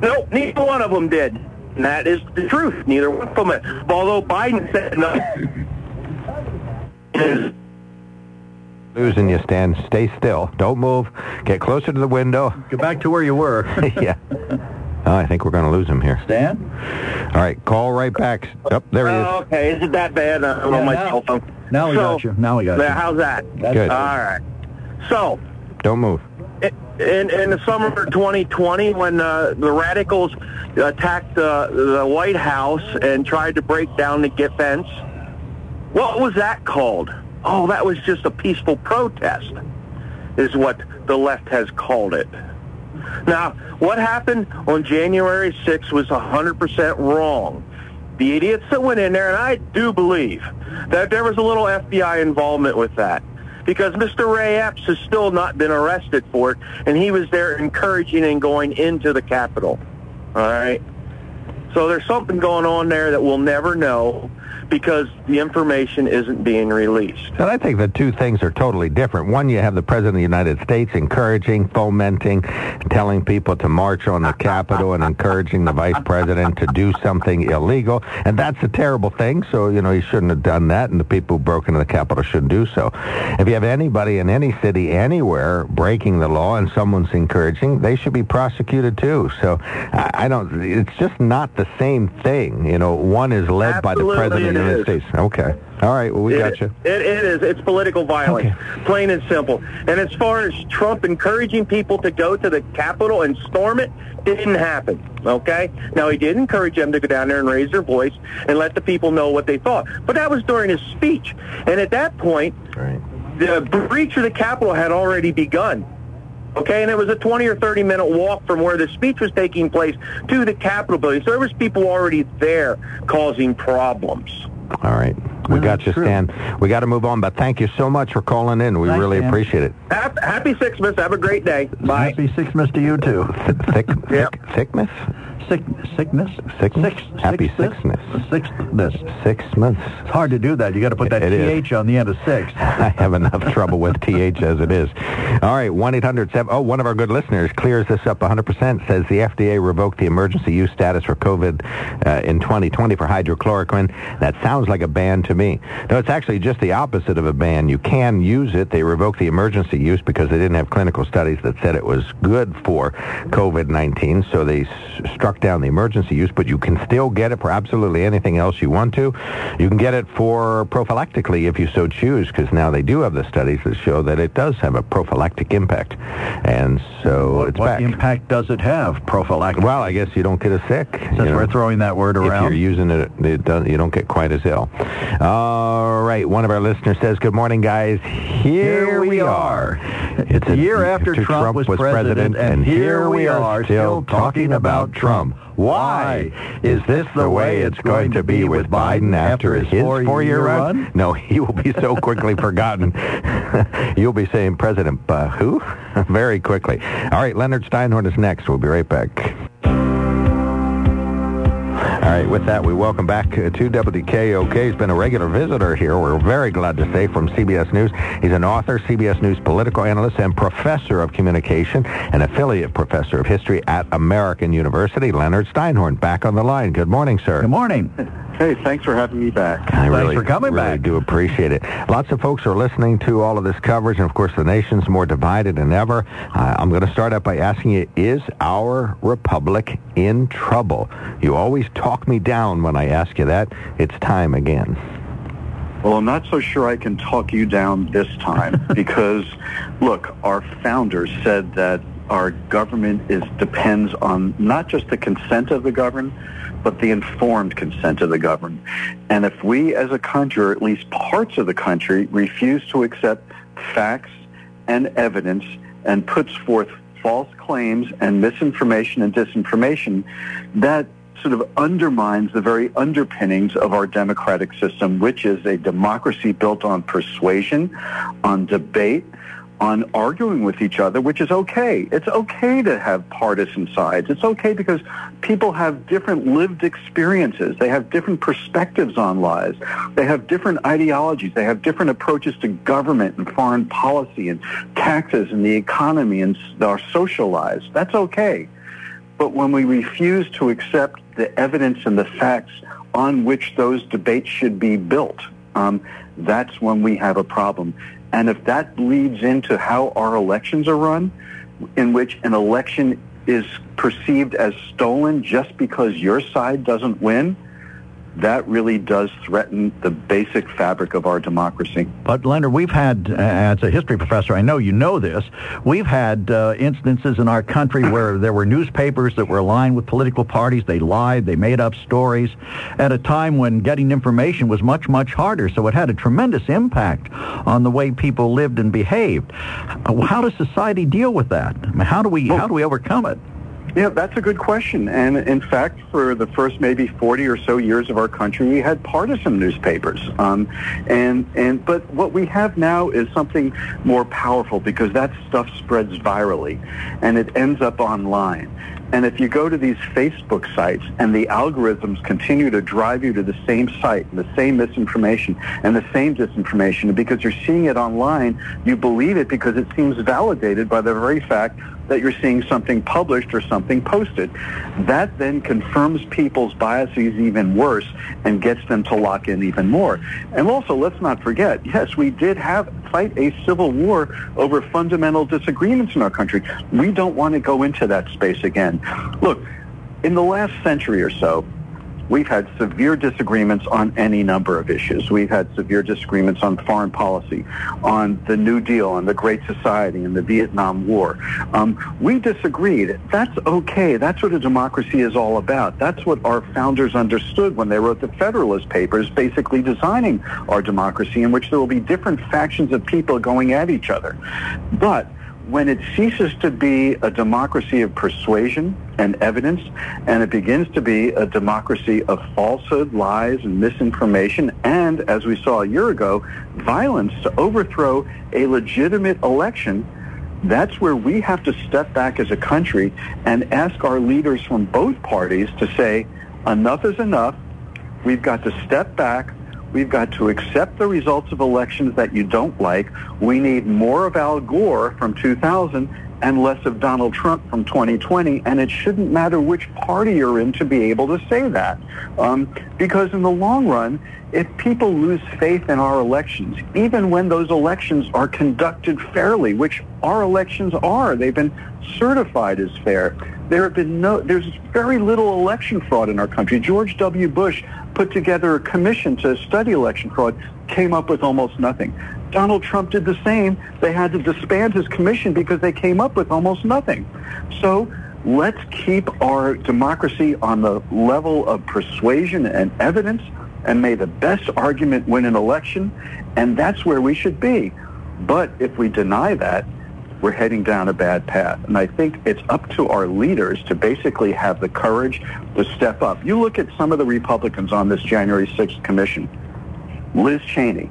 Nope, neither one of them did. And that is the truth. Neither one of them. Although Biden said no. Losing you, Stan. Stay still. Don't move. Get closer to the window. Go back to where you were. yeah. Oh, I think we're going to lose him here. Stan? All right, call right back. Up there he is. Oh, okay, is it that bad? I'm Yeah, on my now- cell phone. Now we So, got you. Now we got you. How's that? That's Good. All right. So, Don't move. In, in the summer of 2020 when uh, the radicals attacked uh, the White House and tried to break down the defense. What was that called? Oh, that was just a peaceful protest, is what the left has called it. Now, what happened on January 6th was 100% wrong. The idiots that went in there, and I do believe that there was a little FBI involvement with that. Because Mr. Ray Epps has still not been arrested for it, and he was there encouraging and going into the Capitol. All right? So there's something going on there that we'll never know because the information isn't being released. And I think the two things are totally different. One, you have the President of the United States encouraging, fomenting, telling people to march on the Capitol and encouraging the Vice President to do something illegal. And that's a terrible thing. So, you know, he shouldn't have done that, and the people who broke into the Capitol shouldn't do so. If you have anybody in any city anywhere breaking the law and someone's encouraging, they should be prosecuted too. So I, I don't, it's just not the same thing. You know, one is led by the President of the it United is. States. Okay. All right. Well, we It- got you. It, it is. It's political violence, plain and simple. And as far as Trump encouraging people to go to the Capitol and storm it, didn't happen. Okay. Now he did encourage them to go down there and raise their voice and let the people know what they thought. But that was during his speech, and at that point, Right. the breach of the Capitol had already begun. Okay, and it was a 20 or 30 minute walk from where the speech was taking place to the Capitol building. So there was people already there causing problems. All right. We Well, got that's you, true. Stan. We got to move on, but thank you so much for calling in. We Thanks, really Stan. appreciate it. Hap- Happy Sixmas. Have a great day. Bye. Happy Sixmas to you, too. Thick, Yep. thick, thickness? Sick, sickness? Sickness? Six, Happy sixness? sixness. Sixthness. Six months. It's hard to do that. You got to put that It is. th on the end of six. I have enough trouble with TH as it is. All right, 1-800-7... Oh, one of our good listeners clears this up 100%, says the FDA revoked the emergency use status for COVID uh, in 2020 for hydrochloroquine. That sounds like a ban to me. No, it's actually just the opposite of a ban. You can use it. They revoked the emergency use because they didn't have clinical studies that said it was good for COVID-19, so they s- down the emergency use, but you can still get it for absolutely anything else you want to. You can get it for prophylactically if you so choose, because now they do have the studies that show that it does have a prophylactic impact. And so What, it's what back. impact does it have, prophylactic? Well, I guess you don't get as sick. Since you know. we're throwing that word around. If you're using it, it does, you don't get quite as ill. All right. One of our listeners says, "Good morning, guys. Here, Here we are. It's A year after Trump was president, and here we are still talking about Trump. Why? Is this the way it's going to be with Biden after his four-year run? No, he will be so quickly forgotten. You'll be saying President uh, who? Very quickly. All right, Leonard Steinhorn is next. We'll be right back. All right, with that, we welcome back uh, to WKOK. He's been a regular visitor here. We're very glad to say from CBS News. He's an author, CBS News political analyst, and professor of communication, and affiliate professor of history at American University. Leonard Steinhorn, back on the line. Good morning, sir. Good morning. Hey, thanks for having me back. I Thanks really, for coming really back. do appreciate it. Lots of folks are listening to all of this coverage, and of course, the nation's more divided than ever. Uh, I'm going to start out by asking you: Is our republic in trouble? You always talk me down when I ask you that. It's time again. Well, I'm not so sure I can talk you down this time because, look, our founders said that our government is depends on not just the consent of the governed, but the informed consent of the governed. And if we as a country, or at least parts of the country, refuse to accept facts and evidence and puts forth false claims and misinformation and disinformation, that sort of undermines the very underpinnings of our democratic system, which is a democracy built on persuasion, on debate, on arguing with each other, which is okay. It's okay to have partisan sides. It's okay because people have different lived experiences. They have different perspectives on lives. They have different ideologies. They have different approaches to government and foreign policy and taxes and the economy and our social lives. That's okay. But when we refuse to accept the evidence and the facts on which those debates should be built, um, that's when we have a problem. And if that bleeds into how our elections are run, in which an election is perceived as stolen just because your side doesn't win, that really does threaten the basic fabric of our democracy. But Leonard, we've had, uh, as a history professor, I know you know this. We've had uh, instances in our country where there were newspapers that were aligned with political parties. They lied, they made up stories, at a time when getting information was much, much harder. So it had a tremendous impact on the way people lived and behaved. How does society deal with that? I mean, how do we how do we overcome it? Yeah, that's a good question. And in fact, for the first maybe 40 or so years of our country, we had partisan newspapers. Um, and, and, but what we have now is something more powerful because that stuff spreads virally and it ends up online. And if you go to these Facebook sites and the algorithms continue to drive you to the same site and the same misinformation and the same disinformation, because you're seeing it online, you believe it because it seems validated by the very fact that you're seeing something published or something posted. That then confirms people's biases even worse and gets them to lock in even more. And also, let's not forget, yes, we did have fight a civil war over fundamental disagreements in our country. We don't want to go into that space again. Look, in the last century or so, we've had severe disagreements on any number of issues. We've had severe disagreements on foreign policy, on the New Deal, on the Great Society, and the Vietnam War. Um, we disagreed. That's okay. That's what a democracy is all about. That's what our founders understood when they wrote the Federalist Papers, basically designing our democracy in which there will be different factions of people going at each other. But when it ceases to be a democracy of persuasion and evidence, and it begins to be a democracy of falsehood, lies, and misinformation, and, as we saw a year ago, violence to overthrow a legitimate election, That's where we have to step back as a country and ask our leaders from both parties to say, enough is enough. We've got to step back. We've got to accept the results of elections that you don't like. We need more of Al Gore from 2000 and less of Donald Trump from 2020. And it shouldn't matter which party you're in to be able to say that. Um, because in the long run, if people lose faith in our elections, even when those elections are conducted fairly, which our elections are, they've been certified as fair. There have been no, there's very little election fraud in our country. George W. Bush put together a commission to study election fraud, came up with almost nothing. Donald Trump did the same. They had to disband his commission because they came up with almost nothing. So let's keep our democracy on the level of persuasion and evidence and may the best argument win an election, and that's where we should be. But if we deny that, we're heading down a bad path. And I think it's up to our leaders to basically have the courage to step up. You look at some of the Republicans on this January 6th commission. Liz Cheney,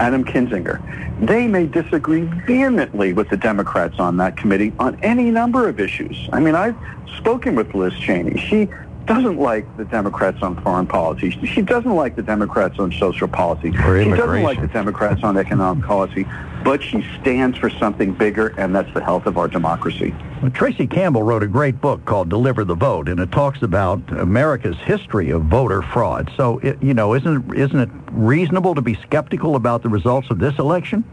Adam Kinzinger. They may disagree vehemently with the Democrats on that committee on any number of issues. I mean, I've spoken with Liz Cheney. She doesn't like the Democrats on foreign policy. She doesn't like the Democrats on social policy. She doesn't like the Democrats on economic policy. But she stands for something bigger, and that's the health of our democracy. Well, Tracy Campbell wrote a great book called Deliver the Vote, and it talks about America's history of voter fraud. So, it, you know, isn't isn't it reasonable to be skeptical about the results of this election?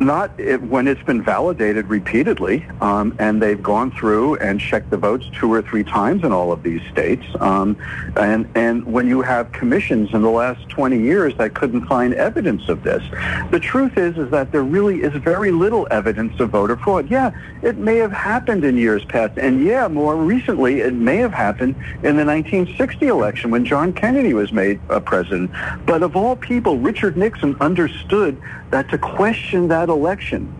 Not it, when it's been validated repeatedly, um, and they've gone through and checked the votes two or three times in all of these states. Um, and and when you have commissions in the last 20 years that couldn't find evidence of this, the truth is is that there really is very little evidence of voter fraud. Yeah, it may have happened in years past, and yeah, more recently, it may have happened in the 1960 election when John Kennedy was made uh, president. But of all people, Richard Nixon understood that to question that election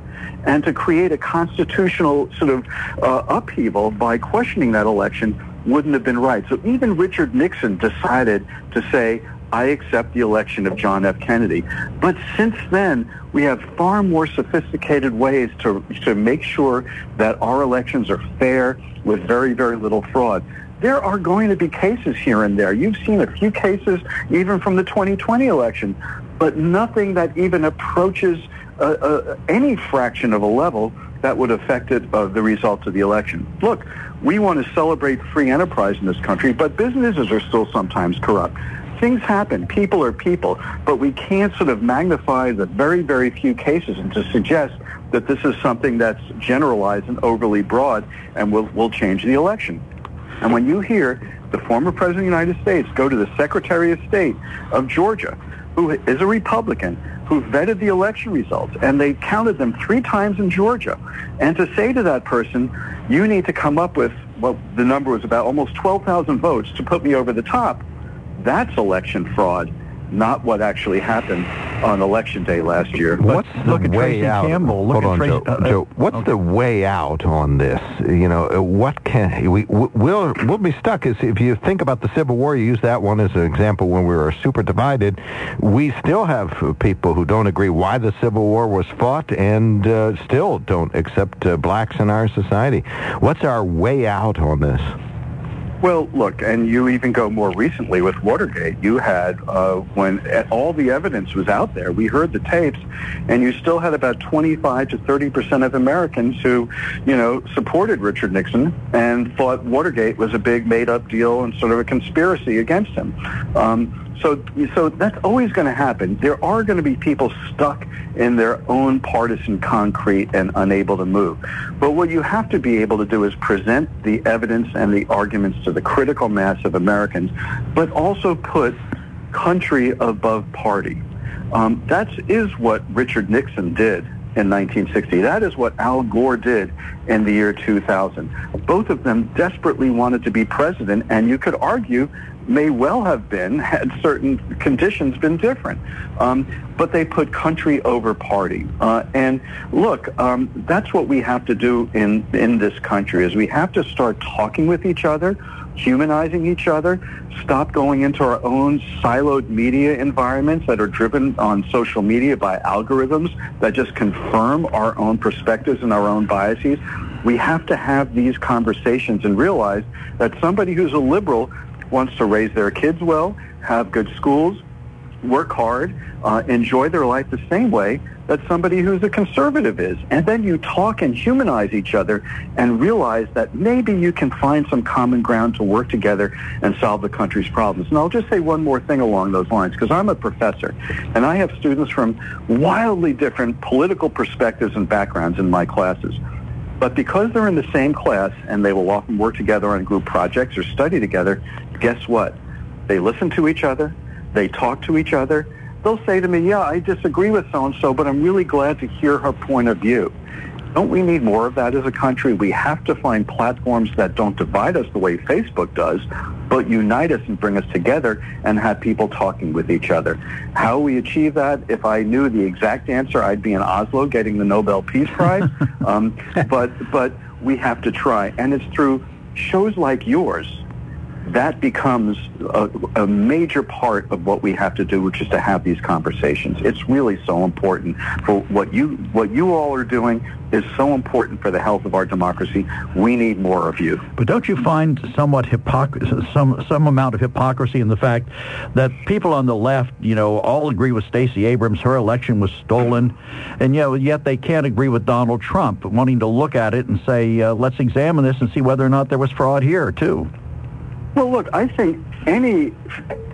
and to create a constitutional sort of uh, upheaval by questioning that election wouldn't have been right. So even Richard Nixon decided to say, I accept the election of John F. Kennedy. But since then, we have far more sophisticated ways to, to make sure that our elections are fair with very, very little fraud. There are going to be cases here and there. You've seen a few cases even from the 2020 election, but nothing that even approaches uh, uh, any fraction of a level that would affect it, uh, the results of the election. Look, we want to celebrate free enterprise in this country, but businesses are still sometimes corrupt. Things happen. People are people. But we can't sort of magnify the very, very few cases and to suggest that this is something that's generalized and overly broad and will, will change the election. And when you hear the former President of the United States go to the Secretary of State of Georgia, who is a Republican, who vetted the election results, and they counted them three times in Georgia, and to say to that person, you need to come up with, well, the number was about almost 12,000 votes to put me over the top, that's election fraud, not what actually happened on election day last year. What's the look at way Tracy out? Campbell. Look Hold at on, Tracy- Joe. uh, uh, Joe, what's okay. the way out on this? You know, uh, what can we we'll we'll be stuck? Is if you think about the Civil War, you use that one as an example when we were super divided. We still have people who don't agree why the Civil War was fought, and uh, still don't accept uh, blacks in our society. What's our way out on this? Well, look, and you even go more recently with Watergate. You had, uh, when all the evidence was out there, we heard the tapes, and you still had about 25 to 30 percent of Americans who, you know, supported Richard Nixon and thought Watergate was a big made-up deal and sort of a conspiracy against him. Um, so, so that's always going to happen. There are going to be people stuck in their own partisan concrete and unable to move. But what you have to be able to do is present the evidence and the arguments to the critical mass of Americans, but also put country above party. Um, that is what Richard Nixon did in 1960. That is what Al Gore did in the year 2000. Both of them desperately wanted to be president, and you could argue may well have been had certain conditions been different. Um, but they put country over party. Uh, and look, um, that's what we have to do in, in this country is we have to start talking with each other, humanizing each other, stop going into our own siloed media environments that are driven on social media by algorithms that just confirm our own perspectives and our own biases. We have to have these conversations and realize that somebody who's a liberal wants to raise their kids well, have good schools, work hard, uh, enjoy their life the same way that somebody who's a conservative is. And then you talk and humanize each other and realize that maybe you can find some common ground to work together and solve the country's problems. And I'll just say one more thing along those lines, because I'm a professor, and I have students from wildly different political perspectives and backgrounds in my classes. But because they're in the same class and they will often work together on group projects or study together, guess what? They listen to each other, they talk to each other, they'll say to me, yeah, I disagree with so-and-so, but I'm really glad to hear her point of view. Don't we need more of that as a country? We have to find platforms that don't divide us the way Facebook does, but unite us and bring us together and have people talking with each other. How we achieve that, if I knew the exact answer, I'd be in Oslo getting the Nobel Peace Prize. um, but, but we have to try. And it's through shows like yours that becomes a, a, major part of what we have to do, which is to have these conversations. It's really so important for what you what you all are doing is so important for the health of our democracy. We need more of you. But don't you find somewhat hypocrisy, some some amount of hypocrisy in the fact that people on the left, you know, all agree with Stacey Abrams, her election was stolen, and know, yet they can't agree with Donald Trump, wanting to look at it and say, uh, let's examine this and see whether or not there was fraud here too. Well, look, I think any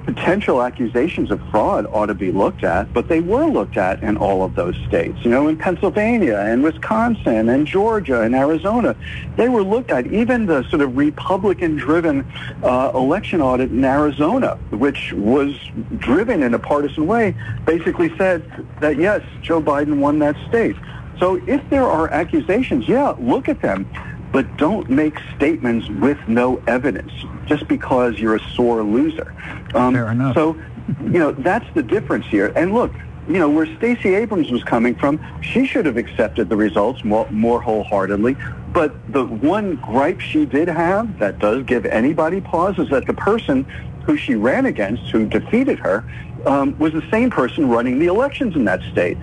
potential accusations of fraud ought to be looked at, but they were looked at in all of those states. You know, in Pennsylvania and Wisconsin and Georgia and Arizona, they were looked at. Even the sort of Republican-driven uh, election audit in Arizona, which was driven in a partisan way, basically said that yes, Joe Biden won that state. So if there are accusations, yeah, look at them but don't make statements with no evidence just because you're a sore loser. Um, Fair enough. So, you know, that's the difference here. And look, you know, where Stacey Abrams was coming from, she should have accepted the results more, more wholeheartedly. But the one gripe she did have that does give anybody pause is that the person who she ran against, who defeated her, um, was the same person running the elections in that state.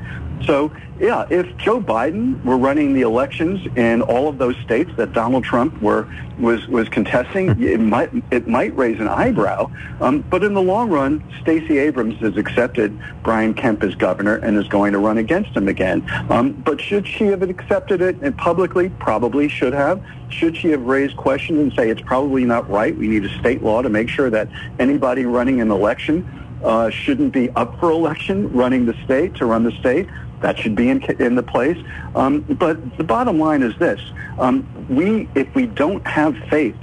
So, yeah, if Joe Biden were running the elections in all of those states that Donald Trump were was was contesting, it might it might raise an eyebrow. Um, but in the long run, Stacey Abrams has accepted Brian Kemp as governor and is going to run against him again. Um, but should she have accepted it and publicly? Probably should have. Should she have raised questions and say it's probably not right? We need a state law to make sure that anybody running an election uh, shouldn't be up for election running the state to run the state. That should be in, in the place. Um, but the bottom line is this. Um, we, if we don't have faith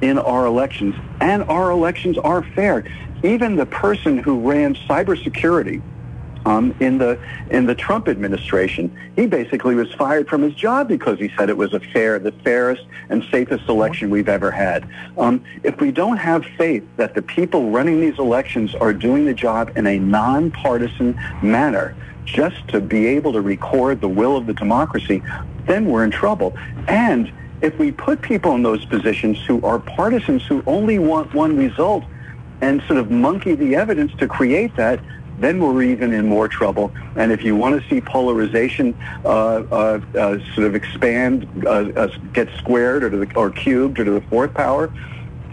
in our elections, and our elections are fair, even the person who ran cybersecurity um, in the in the Trump administration, he basically was fired from his job because he said it was a fair, the fairest and safest election we've ever had. Um, if we don't have faith that the people running these elections are doing the job in a nonpartisan manner, just to be able to record the will of the democracy, then we're in trouble. And if we put people in those positions who are partisans who only want one result and sort of monkey the evidence to create that, then we're even in more trouble. And if you want to see polarization uh, uh, uh, sort of expand, uh, uh, get squared or, the, or cubed or to the fourth power,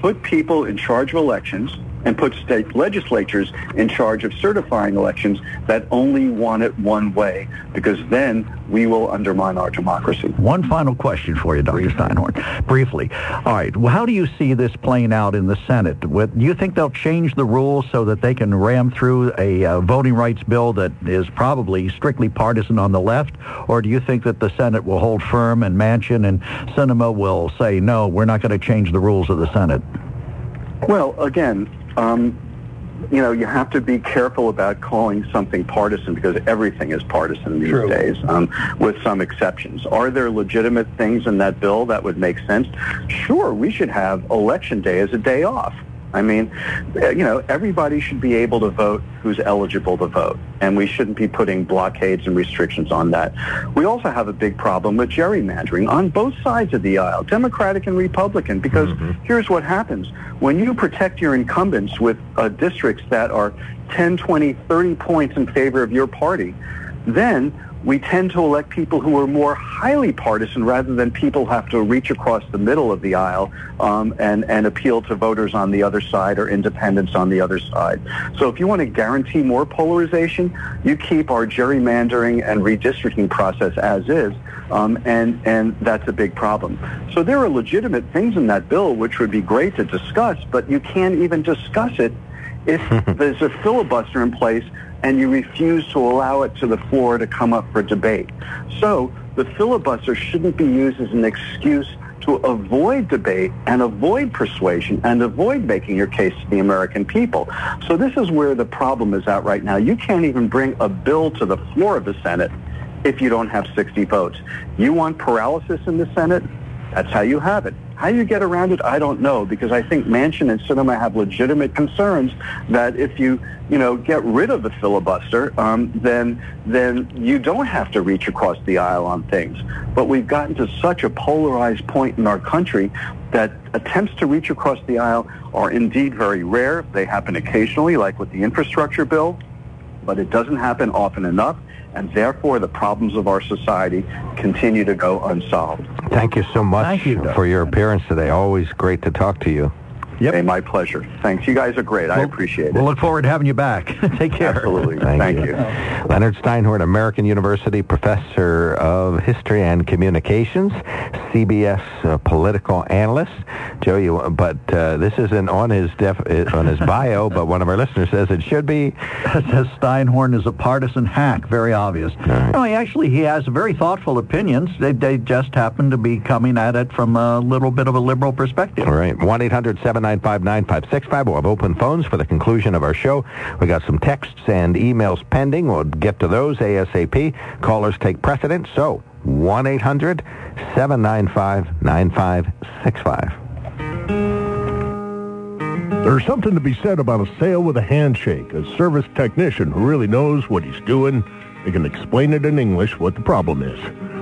put people in charge of elections and put state legislatures in charge of certifying elections that only want it one way, because then we will undermine our democracy. One final question for you, Dr. Steinhorn, briefly. All right, well, how do you see this playing out in the Senate? do you think they'll change the rules so that they can ram through a uh, voting rights bill that is probably strictly partisan on the left, or do you think that the Senate will hold firm and Manchin and Sinema will say, no, we're not going to change the rules of the Senate? Well, again, um, you know, you have to be careful about calling something partisan because everything is partisan these True. days, um, with some exceptions. Are there legitimate things in that bill that would make sense? Sure, we should have election day as a day off. I mean, uh, you know, everybody should be able to vote who's eligible to vote, and we shouldn't be putting blockades and restrictions on that. We also have a big problem with gerrymandering on both sides of the aisle, Democratic and Republican, because here's what happens. When you protect your incumbents with uh, districts that are 10, 20, 30 points in favor of your party, then we tend to elect people who are more highly partisan rather than people who have to reach across the middle of the aisle um, and, and appeal to voters on the other side or independents on the other side. So if you want to guarantee more polarization, you keep our gerrymandering and redistricting process as is, um, and, and that's a big problem. So there are legitimate things in that bill which would be great to discuss, but you can't even discuss it if there's a filibuster in place and you refuse to allow it to the floor to come up for debate. So the filibuster shouldn't be used as an excuse to avoid debate and avoid persuasion and avoid making your case to the American people. So this is where the problem is at right now. You can't even bring a bill to the floor of the Senate if you don't have 60 votes. You want paralysis in the Senate? That's how you have it. How you get around it, I don't know, because I think Manchin and Sinema have legitimate concerns that if you, you know, get rid of the filibuster, um, then then you don't have to reach across the aisle on things. But we've gotten to such a polarized point in our country that attempts to reach across the aisle are indeed very rare. They happen occasionally, like with the infrastructure bill, but it doesn't happen often enough and therefore the problems of our society continue to go unsolved. Thank you so much Thank you, for your appearance today. Always great to talk to you. Yep. Hey, my pleasure. Thanks. You guys are great. I Well, appreciate it. We'll look forward to having you back. Take care. Absolutely. Thank Thank, you. you. Leonard Steinhorn, American University professor of history and communications, CBS uh, political analyst. Joe, you, but uh, this isn't on his def, uh, on his bio, but one of our listeners says it should be. It says Steinhorn is a partisan hack. Very obvious. No, he actually he has very thoughtful opinions. They, they just happen to be coming at it from a little bit of a liberal perspective. All right, one 9565 We'll have open phones for the conclusion of our show. We got some texts and emails pending. We'll get to those ASAP. Callers take precedence. So 1-800-795-9565. There's something to be said about a sale with a handshake, a service technician who really knows what he's doing. They can explain it in English what the problem is.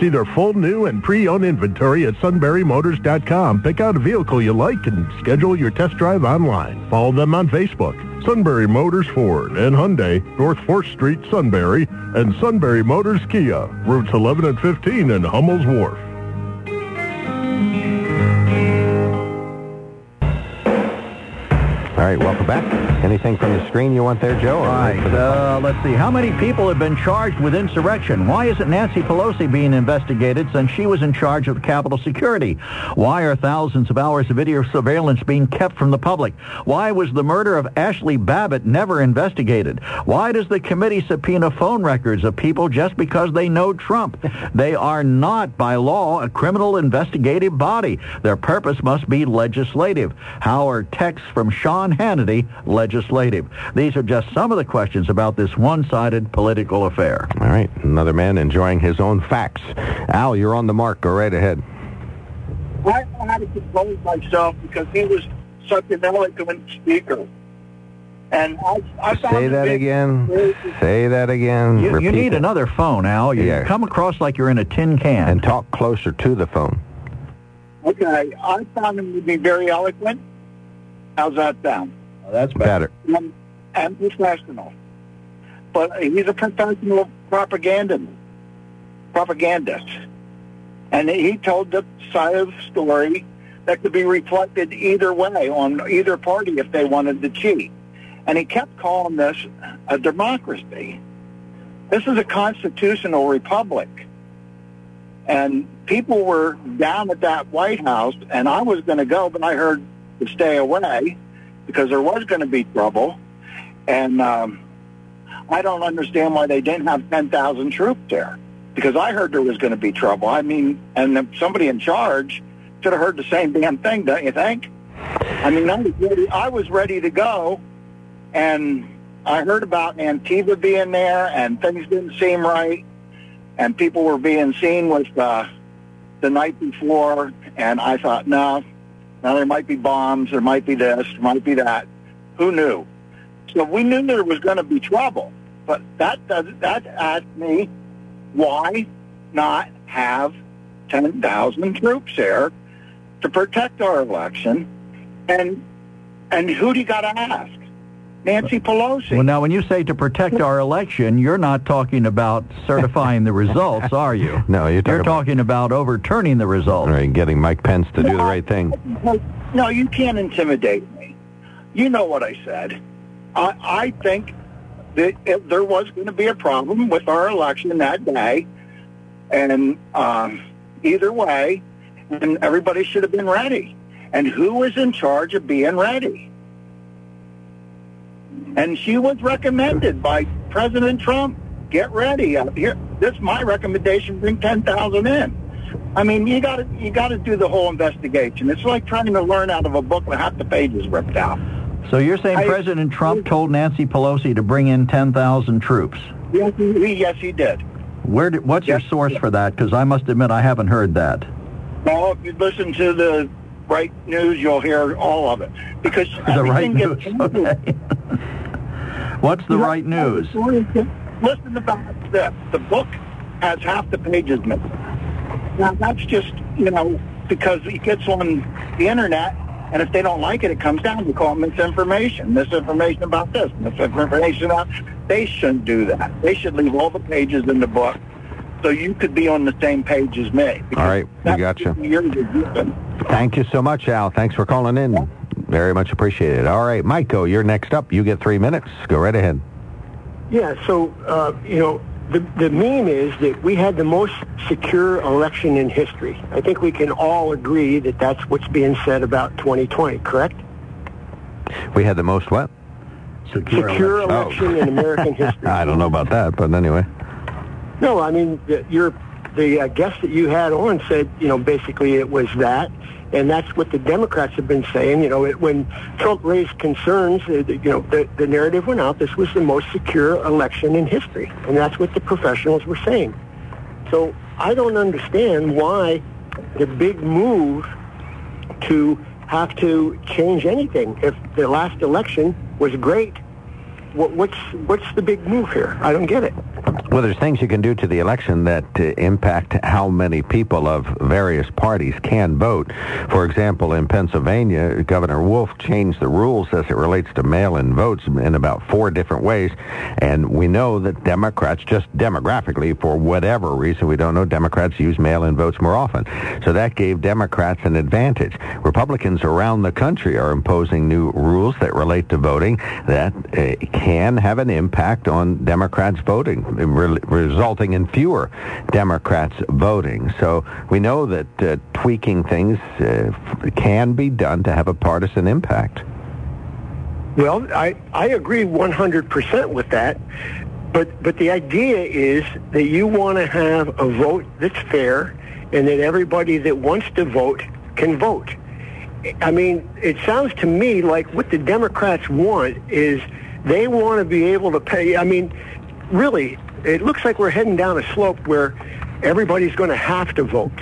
See their full new and pre-owned inventory at sunburymotors.com. Pick out a vehicle you like and schedule your test drive online. Follow them on Facebook. Sunbury Motors Ford and Hyundai, North 4th Street, Sunbury, and Sunbury Motors Kia, routes 11 and 15 in Hummel's Wharf. Right, welcome back. Anything from the screen you want there, Joe? or Right. Uh, let's see. How many people have been charged with insurrection? Why isn't Nancy Pelosi being investigated since she was in charge of Capitol security? Why are thousands of hours of video surveillance being kept from the public? Why was the murder of Ashli Babbitt never investigated? Why does the committee subpoena phone records of people just because they know Trump? They are not, by law, a criminal investigative body. Their purpose must be legislative. How are texts from Sean Hannity legislative? These are just some of the questions about this one-sided political affair. All right, another man enjoying his own facts. Al, you're on the mark. Go right ahead. I know how to compose myself because he was such an eloquent speaker. And I, I found Say that very- again. Say that again. You, you need it. another phone, Al. You Yeah. come across like you're in a tin can. And talk closer to the phone. Okay, I found him to be very eloquent. How's that sound? Oh, that's Better. And, and professional. But he's a professional propagandist. Propagandist. And he told the side of the story that could be reflected either way on either party if they wanted to cheat. And he kept calling this a democracy. This is a constitutional republic. And people were down at that White House, and I was going to go, but I heard to stay away. because there was going to be trouble, and um, I don't understand why they didn't have 10,000 troops there because I heard there was going to be trouble. I mean, and somebody in charge should have heard the same damn thing, don't you think? I mean, I was ready, I was ready to go, and I heard about Antifa being there, and things didn't seem right, and people were being seen with uh, the night before, and I thought, no, now there might be bombs, there might be this, there might be that. Who knew? So we knew there was going to be trouble, but that does that asked me why not have 10,000 troops there to protect our election? And and who do you got to ask? Nancy Pelosi. Well, now, when you say to protect our election, you're not talking about certifying the results, are you? No, you're talking, You're talking about overturning the results. Right, getting Mike Pence to do the right thing. No, you can't intimidate me. You know what I said. I, I think that if there was going to be a problem with our election that day, and um, either way, and everybody should have been ready. And who was in charge of being ready? And she was recommended by President Trump. Get ready. Uh, Here, this is my recommendation. Bring ten thousand in. I mean, you got to you got to do the whole investigation. It's like trying to learn out of a book with half the pages ripped out. So you're saying I- President Trump told Nancy Pelosi to bring in 10,000 troops? Yes, he, yes, he did. Where? Did, what's your source for that? Because I must admit I haven't heard that. Well, if you listen to the right news, you'll hear all of it because The right news. Okay. What's the right news? Listen about this. The book has half the pages missing. Now that's just you know because it gets on the internet, and if they don't like it, it comes down. We call it misinformation. Misinformation about this. Misinformation about. They shouldn't do that. They should leave all the pages in the book. So you could be on the same page as me. All right, we got you. Thank you so much, Al. Thanks for calling in. Very much appreciated. All right, Michael, you're next up. You get three minutes. Go right ahead. Yeah, so, uh, you know, the, the meme is that we had the most secure election in history. I think we can all agree that that's what's being said about 2020, correct? We had the most what? Secure, election, Oh. in American history. I don't know about that, but anyway. No, I mean, the- your, the uh, guest that you had on said, you know, basically it was that. And that's what the Democrats have been saying. You know, it, when Trump raised concerns, uh, you know, the, the narrative went out, this was the most secure election in history. And that's what the professionals were saying. So I don't understand why the big move to have to change anything. If the last election was great, what, what's what's the big move here? I don't get it. Well, there's things you can do to the election that uh, impact how many people of various parties can vote. For example, in Pennsylvania, Governor Wolf changed the rules as it relates to mail-in votes in about four different ways. And we know that Democrats, just demographically, for whatever reason, we don't know, Democrats use mail-in votes more often. So that gave Democrats an advantage. Republicans around the country are imposing new rules that relate to voting that uh, can have an impact on Democrats voting, re- resulting in fewer Democrats voting. So we know that uh, tweaking things uh, can be done to have a partisan impact. Well, I, I agree 100% with that. But, but the idea is that you want to have a vote that's fair and that everybody that wants to vote can vote. I mean, it sounds to me like what the Democrats want is they want to be able to pay. I mean, really, it looks like we're heading down a slope where everybody's going to have to vote.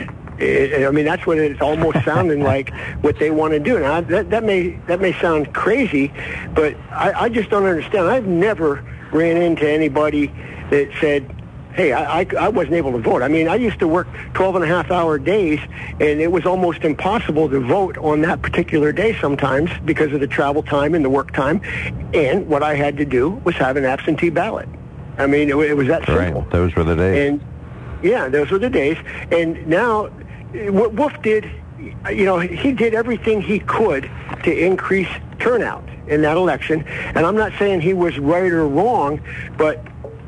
I mean, that's what it's almost sounding like what they want to do. Now, that, that may that may sound crazy, but I, I just don't understand. I've never ran into anybody that said, hey, I, I, I wasn't able to vote. I mean, I used to work 12 and a half hour days, and it was almost impossible to vote on that particular day sometimes because of the travel time and the work time. And what I had to do was have an absentee ballot. I mean, it, it was that simple. Right. Those were the days. And yeah, those were the days. And now, what Wolf did, you know, he did everything he could to increase turnout in that election. And I'm not saying he was right or wrong, but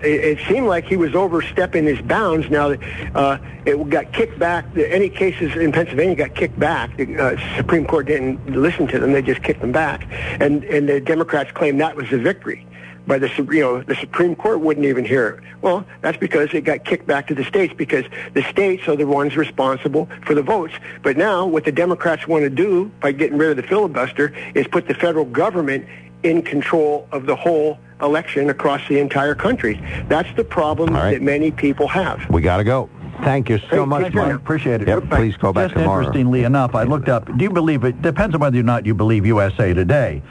it, it seemed like he was overstepping his bounds. Now uh, it got kicked back. Any cases in Pennsylvania got kicked back. The uh, Supreme Court didn't listen to them; they just kicked them back, and and the Democrats claimed that was a victory. But the you know the Supreme Court wouldn't even hear it. Well, that's because it got kicked back to the states because the states are the ones responsible for the votes. But now, what the Democrats want to do by getting rid of the filibuster is put the federal government in control of the whole election across the entire country. That's the problem right. that many people have. We got to go. Thank you so Hey, much, thank. Mark. Appreciate it. Yep, please call back Just tomorrow. interestingly enough, I looked up. Do you believe it? Depends on whether or not you believe USA Today,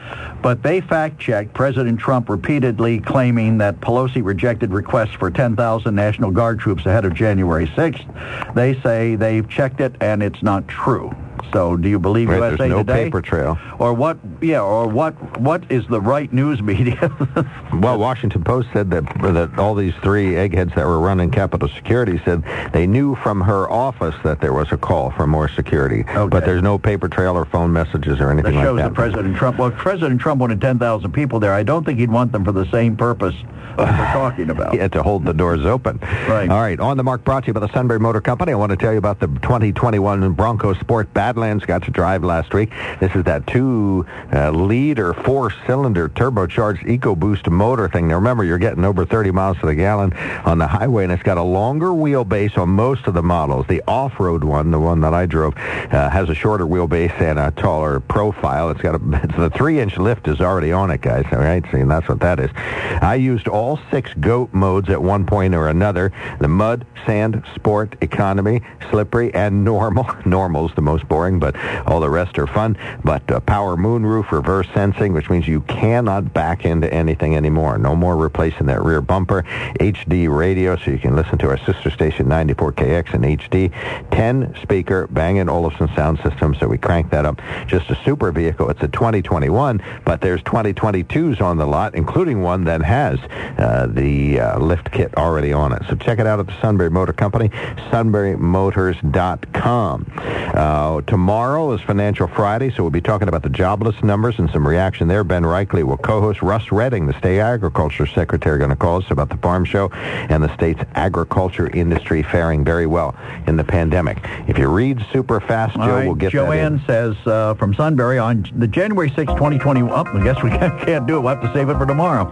but they fact-checked President Trump repeatedly claiming that Pelosi rejected requests for 10,000 National Guard troops ahead of January 6th. They say they've checked it and it's not true. So, do you believe Right, USA no Today? paper trail. Or what? Yeah. Or what? What is the right news media? Well, Washington Post said that that all these three eggheads that were running Capitol Security said they knew from her office that there was a call for more security, Okay. but there's no paper trail or phone messages or that anything shows like that that. President Trump. Well, if President Trump wanted 10,000 people there. I don't think he'd want them for the same purpose that we're talking about. Had to hold the doors open. Right. All right. On the mark brought to you by the Sunbury Motor Company. I want to tell you about the 2021 Bronco Sport Badlands. Got to drive last week. This is that two-liter, four-cylinder turbocharged EcoBoost motor thing. Now remember, you're getting over 30 miles to the gallon on the highway, and it's got a longer wheelbase on most of the models. The off-road one, the one that I drove, uh, has a shorter wheelbase and a taller profile. It's got a the three-inch lift is already on it, guys. All right, see, that's what that is. I used all six GOAT modes at one point or another: the mud, sand, sport, economy, slippery, and normal. Normal's the most boring, but all the rest are fun. But uh, power moonroof, reverse sensing, which means you cannot back into anything anymore. No more replacing that rear bumper. HD radio, so you can listen to our sister station 94KX in HD. 10 speaker Bang & Olufsen sound system, so we crank that up. Just a super vehicle. It's a 2021, but there's 2022s on the lot, including one that has uh, the uh, lift kit already on it. So check it out at the Sunbury Motor Company, sunburymotors.com. Uh, tomorrow is Financial Friday, so we'll be talking about the jobless numbers and some reaction there. Ben Reichley will co-host. Russ Redding, the state agriculture secretary, going to call us about the farm show and the state's agriculture industry faring very well in the pandemic. If you read super fast, Joe, right, will get that. Joanne says uh, from Sunbury on the January 6, 2020. Oh, I guess we can't, do it. We'll have to save it for tomorrow.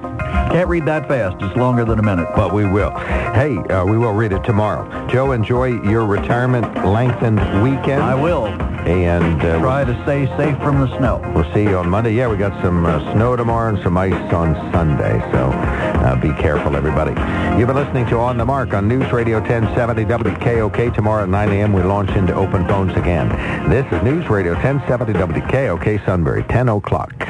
Can't read that fast. It's longer than a minute. But we will. Hey, uh, we will read it tomorrow. Joe, enjoy your retirement lengthened weekend. I will. And uh, Try to stay safe from the snow. We'll see you on Monday. Yeah, we got some uh, snow tomorrow and some ice on Sunday. So uh, be careful, everybody. You've been listening to On the Mark on News Radio 1070 WKOK. Tomorrow at 9 a.m. we launch into open phones again. This is News Radio 1070 WKOK Sunbury, 10 o'clock.